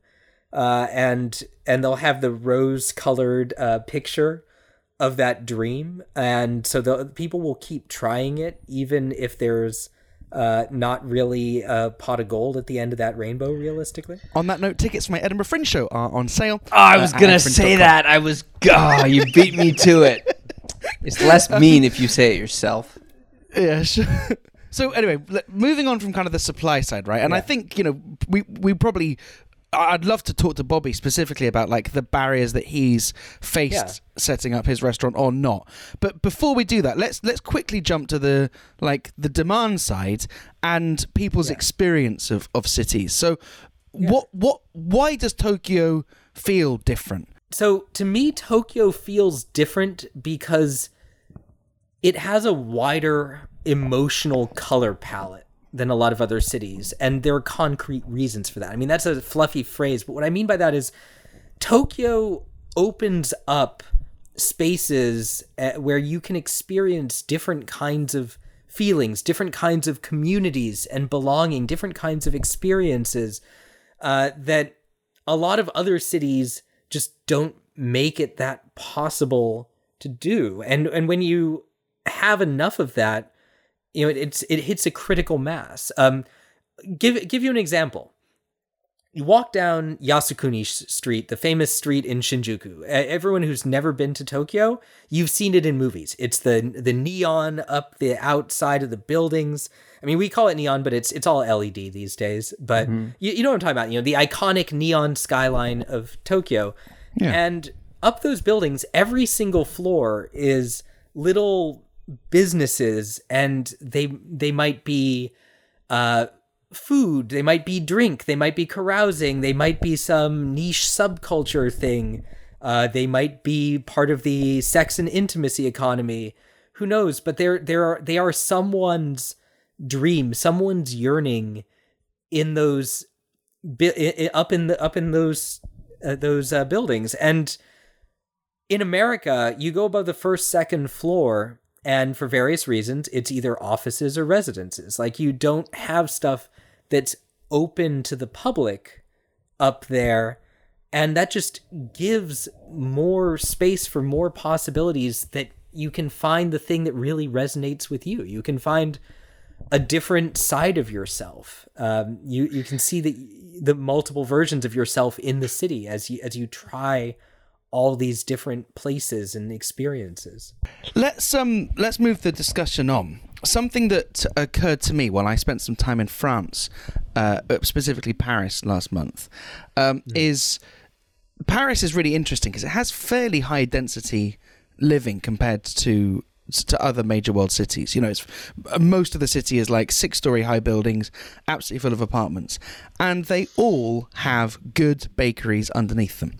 Uh, and and they'll have the rose colored uh, picture of that dream. And so the people will keep trying it, even if there's uh, not really a pot of gold at the end of that rainbow, realistically.
On that note, tickets for my Edinburgh Fringe show are on sale.
Oh, I was
uh,
gonna say that. I was. Oh, you beat me to it. [laughs] It's less mean if you say it yourself.
Yeah. Sure. [laughs] So anyway, moving on from kind of the supply side, right? And I think you know we we probably. I'd love to talk to Bobby specifically about like the barriers that he's faced
Yeah.
setting up his restaurant or not. But before we do that, let's let's quickly jump to the like the demand side and people's experience of, of cities. So what what why does Tokyo feel different?
So to me, Tokyo feels different because it has a wider emotional color palette than a lot of other cities, and there are concrete reasons for that. I mean, that's a fluffy phrase, but what I mean by that is Tokyo opens up spaces uh, where you can experience different kinds of feelings, different kinds of communities and belonging, different kinds of experiences uh, that a lot of other cities just don't make it that possible to do. And and when you have enough of that, you know, it, it's it hits a critical mass. Um, give give you an example. You walk down Yasukuni Street, the famous street in Shinjuku. Everyone who's never been to Tokyo, you've seen it in movies. It's the the neon up the outside of the buildings. I mean, we call it neon, but it's it's all LED these days. But you, you know what I'm talking about. You know, the iconic neon skyline of Tokyo. And up those buildings, every single floor is little businesses, and they they might be uh, food, they might be drink, they might be carousing, they might be some niche subculture thing, uh, they might be part of the sex and intimacy economy. Who knows? But they're there are they are someone's dream, someone's yearning in those up in the up in those uh, those uh, buildings and in America, you go above the first, second floor, and for various reasons, it's either offices or residences. Like you don't have stuff that's open to the public up there, and that just gives more space for more possibilities that you can find the thing that really resonates with you. You can find a different side of yourself. Um, you you can see the the multiple versions of yourself in the city as you as you try all these different places and experiences.
Let's um let's move the discussion on. Something that occurred to me while I spent some time in France, uh, specifically Paris last month, um, is Paris is really interesting because it has fairly high density living compared to to other major world cities. You know, it's most of the city is like six story high buildings, absolutely full of apartments, and they all have good bakeries underneath them,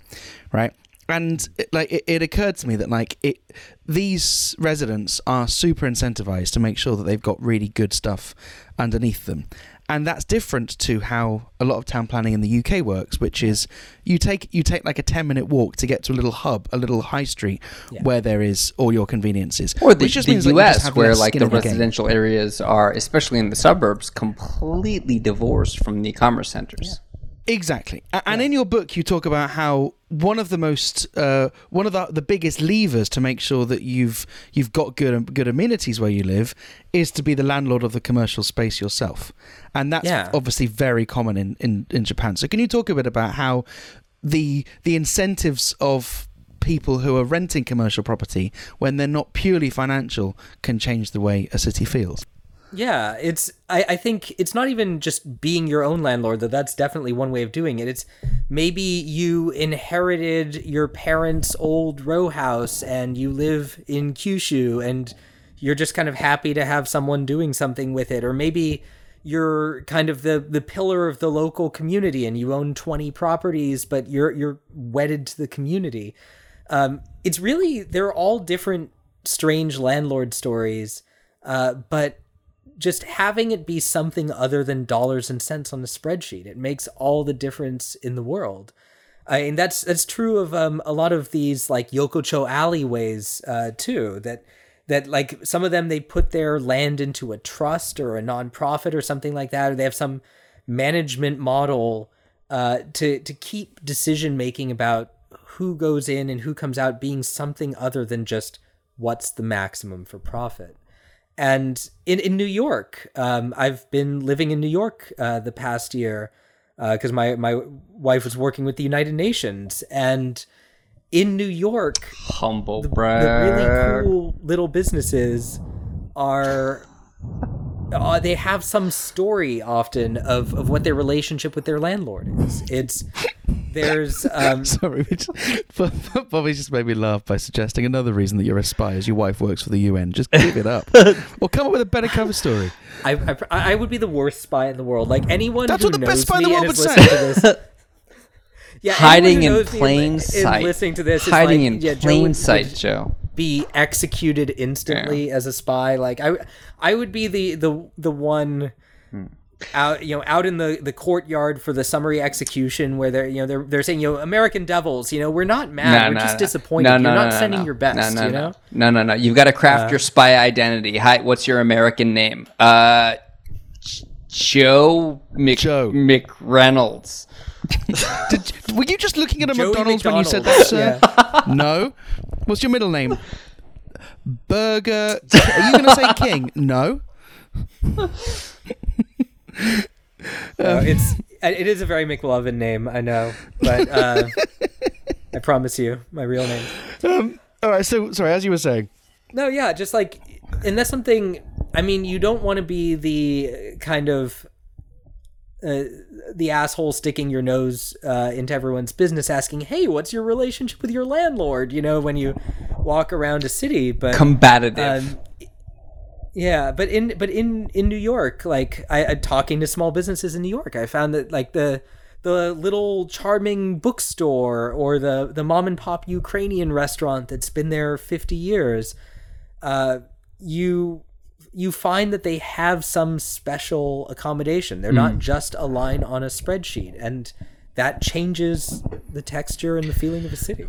right? And it, like it, it occurred to me that like it, these residents are super incentivized to make sure that they've got really good stuff underneath them, and that's different to how a lot of town planning in the UK works, which is you take you take like a ten minute walk to get to a little hub, a little high street
Yeah.
where there is all your conveniences,
Or the,
which just
the
means that just
U.S.,
have
where like the
in game.
residential areas are, especially in the suburbs, completely divorced from the commerce centers.
Exactly. And in your book, you talk about how one of the most, uh, one of the, the biggest levers to make sure that you've you've got good good amenities where you live is to be the landlord of the commercial space yourself, and that's
Yeah.
obviously very common in, in, in Japan. So can you talk a bit about how the the incentives of people who are renting commercial property when they're not purely financial can change the way a city feels?
Yeah, it's I, I think it's not even just being your own landlord, though that's definitely one way of doing it. It's maybe you inherited your parents' old row house and you live in Kyushu and you're just kind of happy to have someone doing something with it. Or maybe you're kind of the the pillar of the local community and you own 20 properties, but you're you're wedded to the community. Um, it's really they're all different strange landlord stories. Uh, but just having it be something other than dollars and cents on a spreadsheet. It makes all the difference in the world. I mean that's that's true of um, a lot of these like Yokocho alleyways uh, too that that like some of them they put their land into a trust or a nonprofit or something like that or they have some management model uh, to to keep decision making about who goes in and who comes out being something other than just what's the maximum for profit and in in New York, um, I've been living in New York uh, the past year because my my wife was working with the United Nations, and in New York,
Humble
the
brag.
really cool little businesses are uh, they have some story often of, of what their relationship with their landlord is. It's there's um, [laughs]
Sorry, we just, Bobby just made me laugh by suggesting another reason that you're a spy is your wife works for the UN. Just give it up, [laughs] or come up with a better cover story.
I, I I would be the worst spy in the world. Like anyone
That's
who
what the
knows
best spy in the world
and is
would say.
this. [laughs] Yeah,
Hiding in plain sight.
listening to this
Hiding
like,
in
yeah,
plain
would-
sight, Joe.
Be executed instantly as a spy. Like I, I would be the the the one out you know out in the the courtyard for the summary execution where they're you know they're they're saying you know American devils you know we're not mad we're just disappointed you're not sending your best
no, no,
you
no.
know Uh,
No, no, no. You've got to craft your spy identity. Hi, what's your American name? Uh, J- Joe Mc
Joe.
McReynolds. [laughs]
Did, were you just looking at a
Joey
McDonald's when you said that, sir? [laughs] No. What's your middle name? Burger. Are you going to say King? No. [laughs]
Uh, it's it is a very McLovin name I know but uh, I promise you my real name
Um, all right. So sorry. As you were saying,
No, yeah, just like, and that's something. I mean, you don't want to be the kind of uh, the asshole sticking your nose uh, into everyone's business, asking, "Hey, what's your relationship with your landlord?" You know, when you walk around a city, but
Combative.
um, yeah, but in but in in New York, like I, I talking to small businesses in New York, I found that like the the little charming bookstore or the the mom and pop Ukrainian restaurant that's been there 50 years, uh, you you find that they have some special accommodation. They're not hmm. just a line on a spreadsheet, and that changes the texture and the feeling of a city.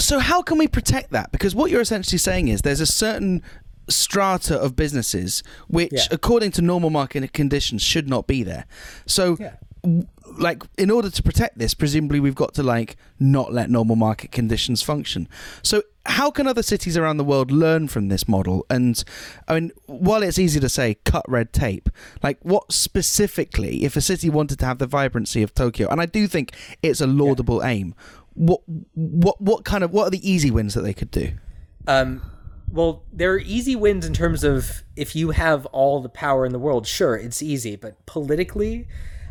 so how can we protect that? Because what you're essentially saying is there's a certain strata of businesses which,
Yeah.
according to normal market conditions, should not be there. So.
Yeah.
w- Like in order to protect this, presumably we've got to like not let normal market conditions function. So how can other cities around the world learn from this model? And I mean, while it's easy to say cut red tape, like what specifically, if a city wanted to have the vibrancy of Tokyo, and I do think it's a laudable aim, what what what kind of what are the easy wins that they could do?
Um, well, there are easy wins in terms of if you have all the power in the world. Sure, it's easy, but politically,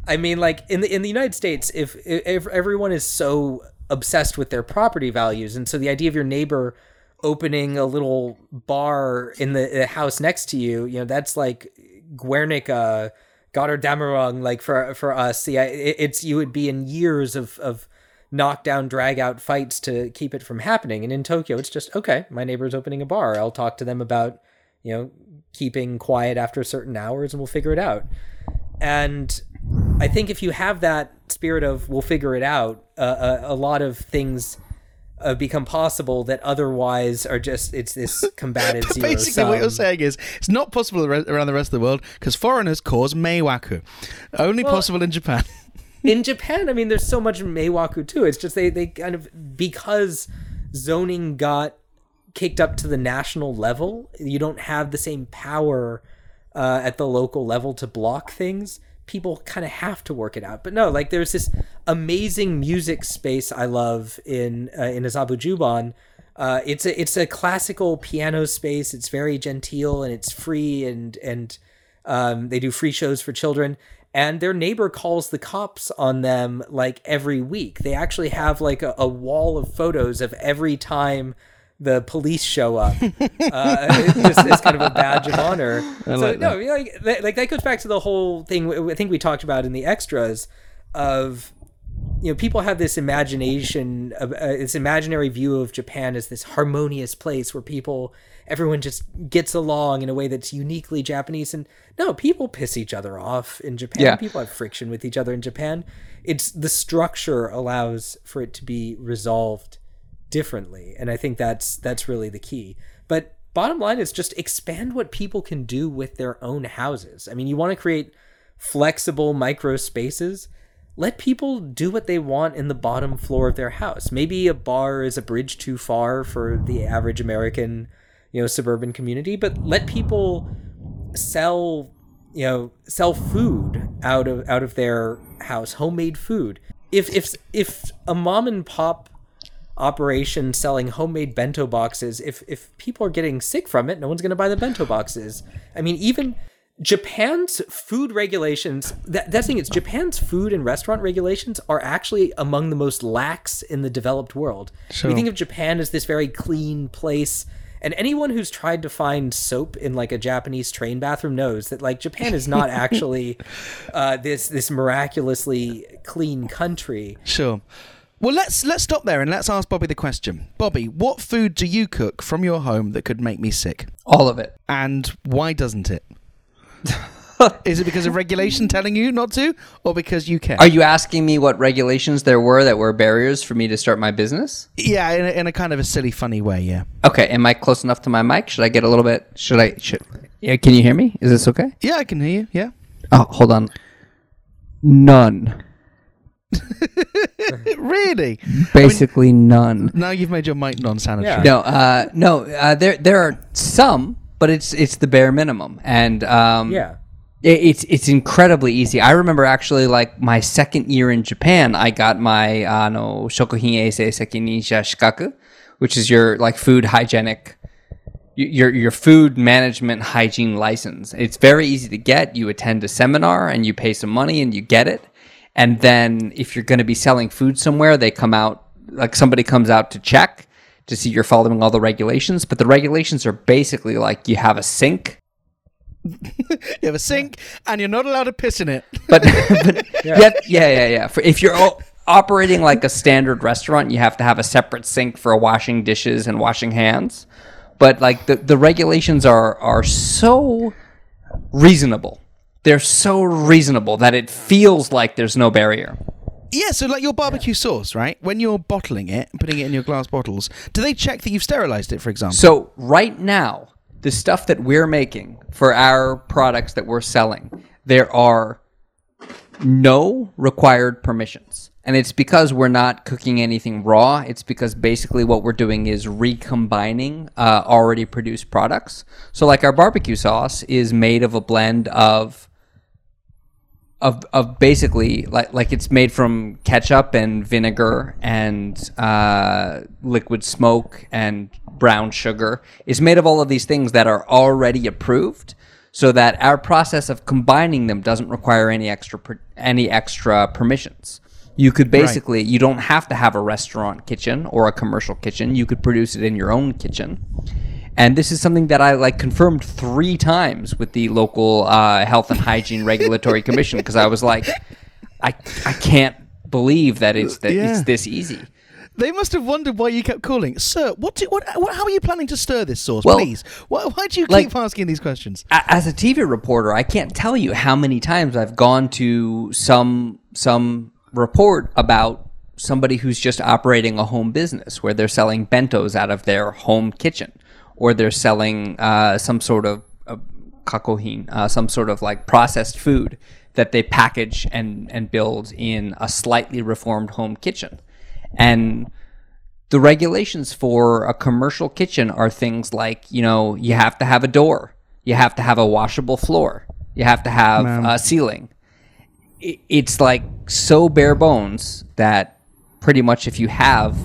I mean, like in the in the United States, if if everyone is so obsessed with their property values, and so the idea of your neighbor opening a little bar in the, the house next to you, you know, that's like Guernica, Gotterdammerung, like for for us, yeah, it, it's you would be in years of of knockdown, drag out fights to keep it from happening. And in Tokyo, it's just okay. My neighbor's opening a bar. I'll talk to them about you know keeping quiet after certain hours, and we'll figure it out. And I think if you have that spirit of we'll figure it out, uh, a, a lot of things. Uh, become possible that otherwise are just it's this [laughs] combative zero
Basically, what you're saying is it's not possible around the rest of the world because foreigners cause meiwaku. Only possible in Japan. [laughs]
in [laughs] Japan, I mean, there's so much Meiwaku too. It's just they they kind of because zoning got kicked up to the national level, you don't have the same power uh, at the local level to block things. People kind of have to work it out. But no, like there's this amazing music space I love in uh, in Azabu Juban. Uh, it's a it's a classical piano space. It's very genteel and it's free and and um, they do free shows for children. And their neighbor calls the cops on them like every week. They actually have like a, a wall of photos of every time the police show up. uh, it's, it's kind of a badge of honor. so
like
no, know, like that, like that goes back to the whole thing I think we talked about in the extras of you know people have this imagination of uh, this imaginary view of Japan as this harmonious place where people everyone just gets along in a way that's uniquely Japanese and no people piss each other off in Japan
Yeah.
people have friction with each other in Japan it's the structure allows for it to be resolved differently and I think that's that's really the key. But bottom line is just expand what people can do with their own houses. I mean you want to create flexible micro spaces? Let people do what they want in the bottom floor of their house. Maybe a bar is a bridge too far for the average American, you know, suburban community, but let people sell you know sell food out of out of their house homemade food. If if if a mom and pop operation selling homemade bento boxes if if people are getting sick from it no one's going to buy the bento boxes i mean even Japan's food regulations that that thing is Japan's food and restaurant regulations are actually among the most lax in the developed world.
Sure.
We think of Japan as this very clean place and anyone who's tried to find soap in like a Japanese train bathroom knows that like Japan is not [laughs] actually uh, this this miraculously clean country.
Sure. Well, let's let's stop there and let's ask Bobby the question. Bobby, what food do you cook from your home that could make me sick?
All of it.
And why doesn't it? [laughs] Is it because of regulation telling you not to, or because you can?
Are you asking me what regulations there were that were barriers for me to start my business?
yeah, in a, in a kind of a silly, funny way. Yeah.
Okay, am I close enough to my mic? Should I get a little bit? Should I? Should? Yeah, can you hear me? Is this okay?
Yeah, I can hear you. Yeah.
Oh, hold on. None. [laughs]
really?
Basically none.
Now you've made your mic non-sanitary.
Yeah.
No, uh, no. Uh, there, there are some, but it's it's the bare minimum, and um,
Yeah.
it, it's it's incredibly easy. I remember actually, like my second year in Japan, I got my uh, no shokuhin eisei sekininsha shikaku, which is your like food hygienic, your your food management hygiene license. It's very easy to get. You attend a seminar and you pay some money and you get it. And then if you're going to be selling food somewhere, they come out like somebody comes out to check to see you're following all the regulations. But the regulations are basically like you have a sink [laughs]
You have a sink, and you're not allowed to piss in it. [laughs]
but, but [laughs] yeah. yeah, yeah, yeah. For, if you're o- operating like a standard restaurant, you have to have a separate sink for washing dishes and washing hands. But like the, the regulations are are so reasonable. They're so reasonable that it feels like there's no barrier.
yeah. So, like your barbecue sauce, right? When you're bottling it and putting it in your glass bottles, do they check that you've sterilized it, for example?
So right now, the stuff that we're making for our products that we're selling, there are no required permissions. And it's because we're not cooking anything raw. It's because basically what we're doing is recombining uh, already produced products. So, like our barbecue sauce is made of a blend of of of basically like like it's made from ketchup and vinegar and uh, liquid smoke and brown sugar. It's made of all of these things that are already approved, so that our process of combining them doesn't require any extra per, any extra permissions. You could basically you don't have to have a restaurant kitchen or a commercial kitchen. You could produce it in your own kitchen. And this is something that I like confirmed three times with the local uh, health and hygiene regulatory commission because I was like, I I can't believe that it's that
Yeah.
it's this easy.
They must have wondered why you kept calling, sir. What? Do, what, what? How are you planning to stir this sauce,
Well,
please? Why, why do you
like-
keep asking these questions?
As a TV reporter, I can't tell you how many times I've gone to some some report about somebody who's just operating a home business where they're selling bentos out of their home kitchen, or they're selling uh, some sort of uh, kakohin, uh, some sort of like processed food that they package and and build in a slightly reformed home kitchen, and the regulations for a commercial kitchen are things like you know you have to have a door you have to have a washable floor you have to have a ceiling. It's like so bare bones that pretty much if you have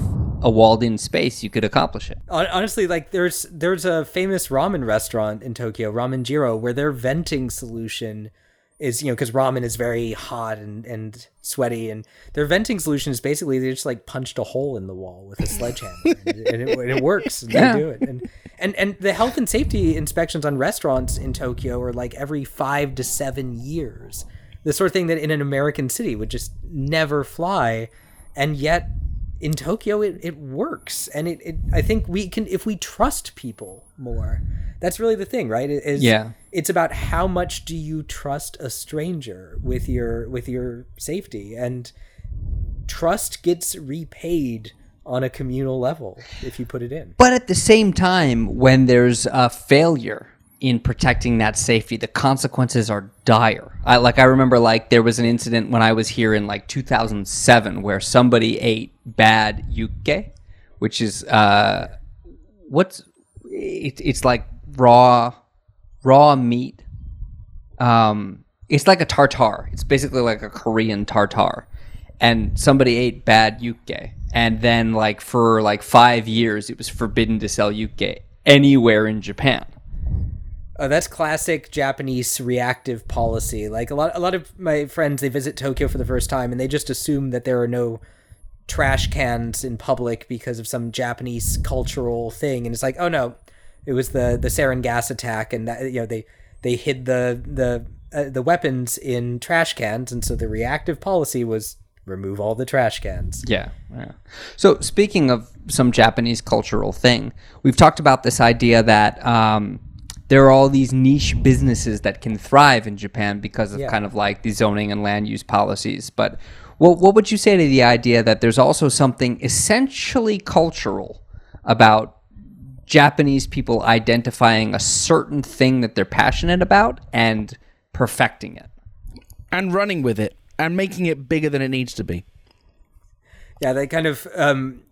a walled in space you could accomplish it.
Honestly like there's there's a famous ramen restaurant in tokyo ramen jiro where their venting solution is you know because ramen is very hot and, and sweaty and their venting solution is basically they just like punched a hole in the wall with a sledgehammer and, it, and it, and it works and
Yeah.
they do it. And, and and the health and safety inspections on restaurants in tokyo are like every five to seven years. The sort of thing that in an american city would just never fly and yet in Tokyo it, it works. And it, it I think we can if we trust people more that's really the thing right? It is
Yeah.
it's about how much do you trust a stranger with your with your safety? And trust gets repaid on a communal level if you put it in.
But at the same time, when there's a failure in protecting that safety, the consequences are dire. I like I remember like there was an incident when I was here in like 2007 where somebody ate bad yukke, which is uh what's it, it's like raw raw meat um, it's like a tartar. It's basically like a Korean tartar, and somebody ate bad yukke, and then like for like five years, it was forbidden to sell yukke anywhere in Japan.
Oh, that's classic Japanese reactive policy. Like a lot, a lot of my friends, they visit Tokyo for the first time, and they just assume that there are no trash cans in public because of some Japanese cultural thing. And it's like, oh no, it was the the sarin gas attack, and that you know they they hid the the uh, the weapons in trash cans, and so the reactive policy was remove all the trash cans.
Yeah, yeah. So speaking of some Japanese cultural thing, we've talked about this idea that um, there are all these niche businesses that can thrive in Japan because of
Yeah.
kind of like the zoning and land use policies. But what what would you say to the idea that there's also something essentially cultural about Japanese people identifying a certain thing that they're passionate about and perfecting it?
and running with it and making it bigger than it needs to be.
Yeah, they kind of um,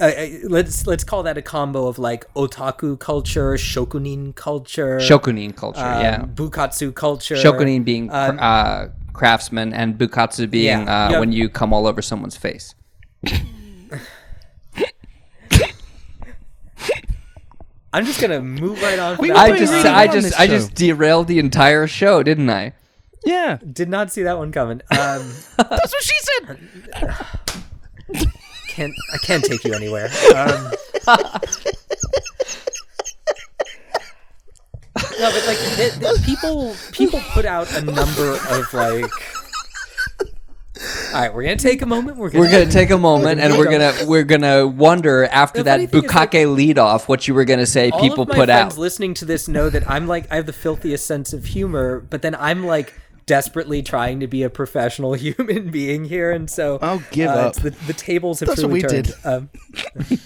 uh, uh, let's let's call that a combo of like otaku culture, shokunin culture,
Shokunin culture,
um,
yeah.
bukatsu culture.
Shokunin being cr-
Um,
uh, craftsman and bukatsu being
Yeah,
uh,
yeah.
when you come all over someone's face. [laughs]
I'm just gonna move right on.
We
I just,
really
I just, I
show.
just derailed the entire show, didn't I?
Yeah,
did not see that one coming. Um, [laughs]
that's what she said. [laughs]
can't I can't take you anywhere. [laughs] Um, no, but like the, the people people put out a number of like. All right, we're gonna take a moment. We're gonna,
We're gonna take a moment and we're gonna we're gonna wonder after that
funny thing like,
bukkake lead off what you were gonna say
all
people
of my
put
friends
out.
listening to this know that I'm like I have the filthiest sense of humor, but then I'm like desperately trying to be a professional [laughs] human being here, and so
I'll give
uh,
up.
The, the tables have
That's what we
turned.
did.
Um, [laughs]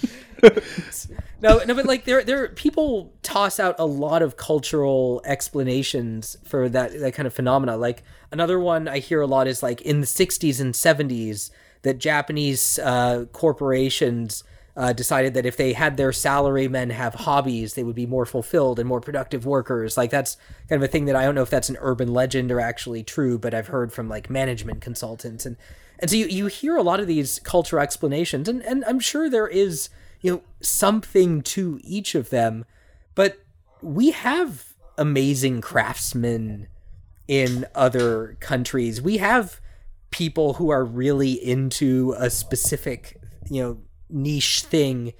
[laughs] no, no, but like there, there, people toss out a lot of cultural explanations for that that kind of phenomena. Like another one I hear a lot is like in the '60s and '70s that Japanese uh, corporations uh, decided that if they had their salarymen have hobbies, they would be more fulfilled and more productive workers. Like that's kind of a thing that I don't know if that's an urban legend or actually true, but I've heard from like management consultants and and so you, you hear a lot of these cultural explanations and, and I'm sure there is, you know, something to each of them, but we have amazing craftsmen in other countries. We have people who are really into a specific, you know, niche thing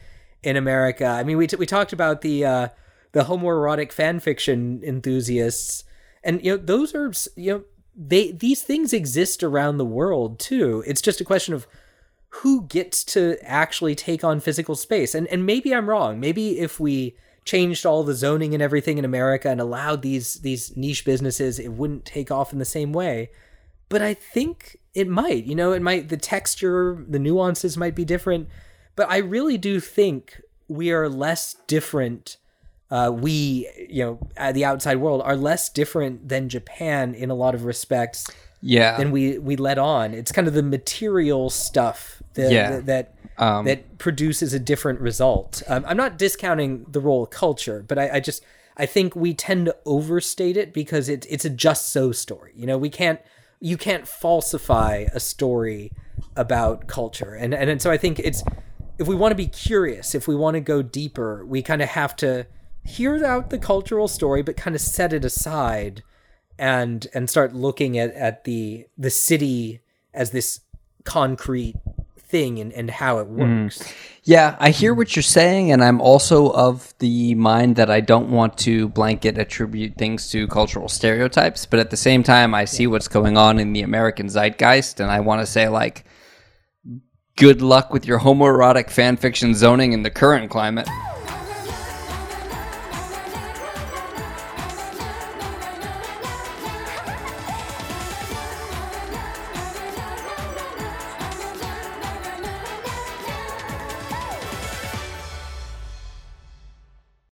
in America. I mean, we t- we talked about the uh, the homoerotic fan fiction enthusiasts, and you know, those are you know they these things exist around the world too. It's just a question of who gets to actually take on physical space. And and maybe I'm wrong. Maybe if we changed all the zoning and everything in America and allowed these these niche businesses, it wouldn't take off in the same way. But I think it might. You know, it might the texture, the nuances might be different. But I really do think we are less different uh, we, you know, the outside world are less different than Japan in a lot of respects
Yeah.
than we we let on. It's kind of the material stuff that
Yeah.
that
Um,
that produces a different result. Um, I'm not discounting the role of culture, but I, I just I think we tend to overstate it because it's it's a just so story. You know, we can't you can't falsify a story about culture, and and, and so I think it's if we want to be curious, if we want to go deeper, we kind of have to hear out the cultural story, but kind of set it aside and and start looking at, at the the city as this concrete thing and, and how it mm. works.
Yeah, I hear what you're saying, and I'm also of the mind that I don't want to blanket attribute things to cultural stereotypes, but at the same time, I see what's going on in the American zeitgeist, and I want to say, like, good luck with your homoerotic fanfiction zoning in the current climate.